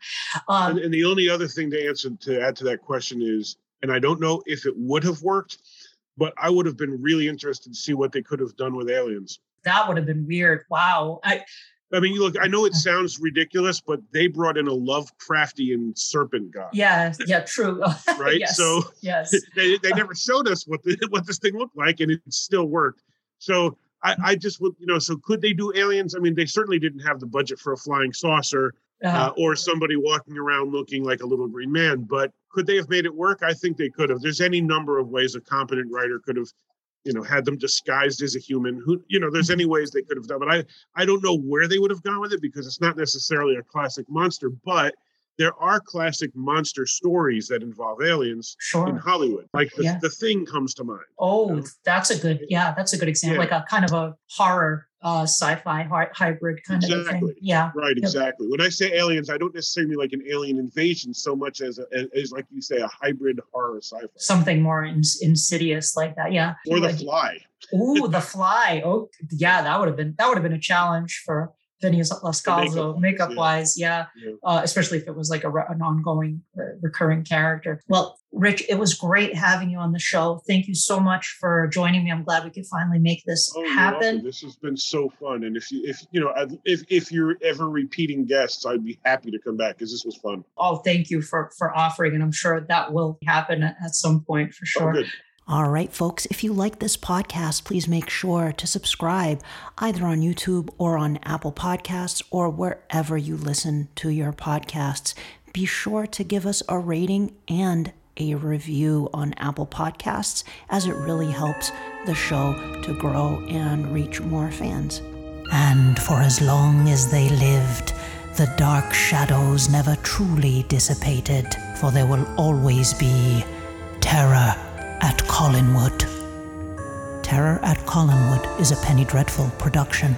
Um, and, and the only other thing to answer to add to that question is, and I don't know if it would have worked but I would have been really interested to see what they could have done with aliens. That would have been weird. Wow. I I mean, look, I know it sounds ridiculous, but they brought in a Lovecraftian serpent god. Yeah, yeah, true. Right. yes, So yes. they, they never showed us what the, what this thing looked like, and it still worked. So I, I just would, you know, so could they do aliens? I mean, they certainly didn't have the budget for a flying saucer uh, Uh, or somebody walking around looking like a little green man, but could they have made it work? I think they could have. There's any number of ways a competent writer could have, you know, had them disguised as a human. Who, you know, there's any ways they could have done, but I, I don't know where they would have gone with it because it's not necessarily a classic monster, but there are classic monster stories that involve aliens in. Hollywood. Like the, Yeah. the thing comes to mind. Oh, that's a good. Yeah, that's a good example. Yeah. Like a kind of a horror, uh, sci-fi hy- hybrid kind of thing. Exactly. Yeah. Right, exactly. When I say aliens, I don't necessarily mean like an alien invasion so much as, a, as like you say, a hybrid horror sci-fi. Something more ins- insidious like that. Yeah. or the Like- fly. Ooh, the fly. Oh, yeah, that would have been that would have been a challenge for Loscalzo, makeup-wise, makeup wise. Yeah, Yeah. uh, especially if it was like a an ongoing, uh, recurring character. Well, Rich, it was great having you on the show. Thank you so much for joining me. I'm glad we could finally make this Oh, happen. This has been so fun, and if you, if you know, if, if you're ever repeating guests, I'd be happy to come back because this was fun. Oh, thank you for for offering, and I'm sure that will happen at, at some point for Oh, sure. good. All right, folks, if you like this podcast, please make sure to subscribe either on YouTube or on Apple Podcasts or wherever you listen to your podcasts. Be sure to give us a rating and a review on Apple Podcasts as it really helps the show to grow and reach more fans. And for as long as they lived, the dark shadows never truly dissipated, for there will always be terror at Collinwood. Terror at Collinwood is a Penny Dreadful production.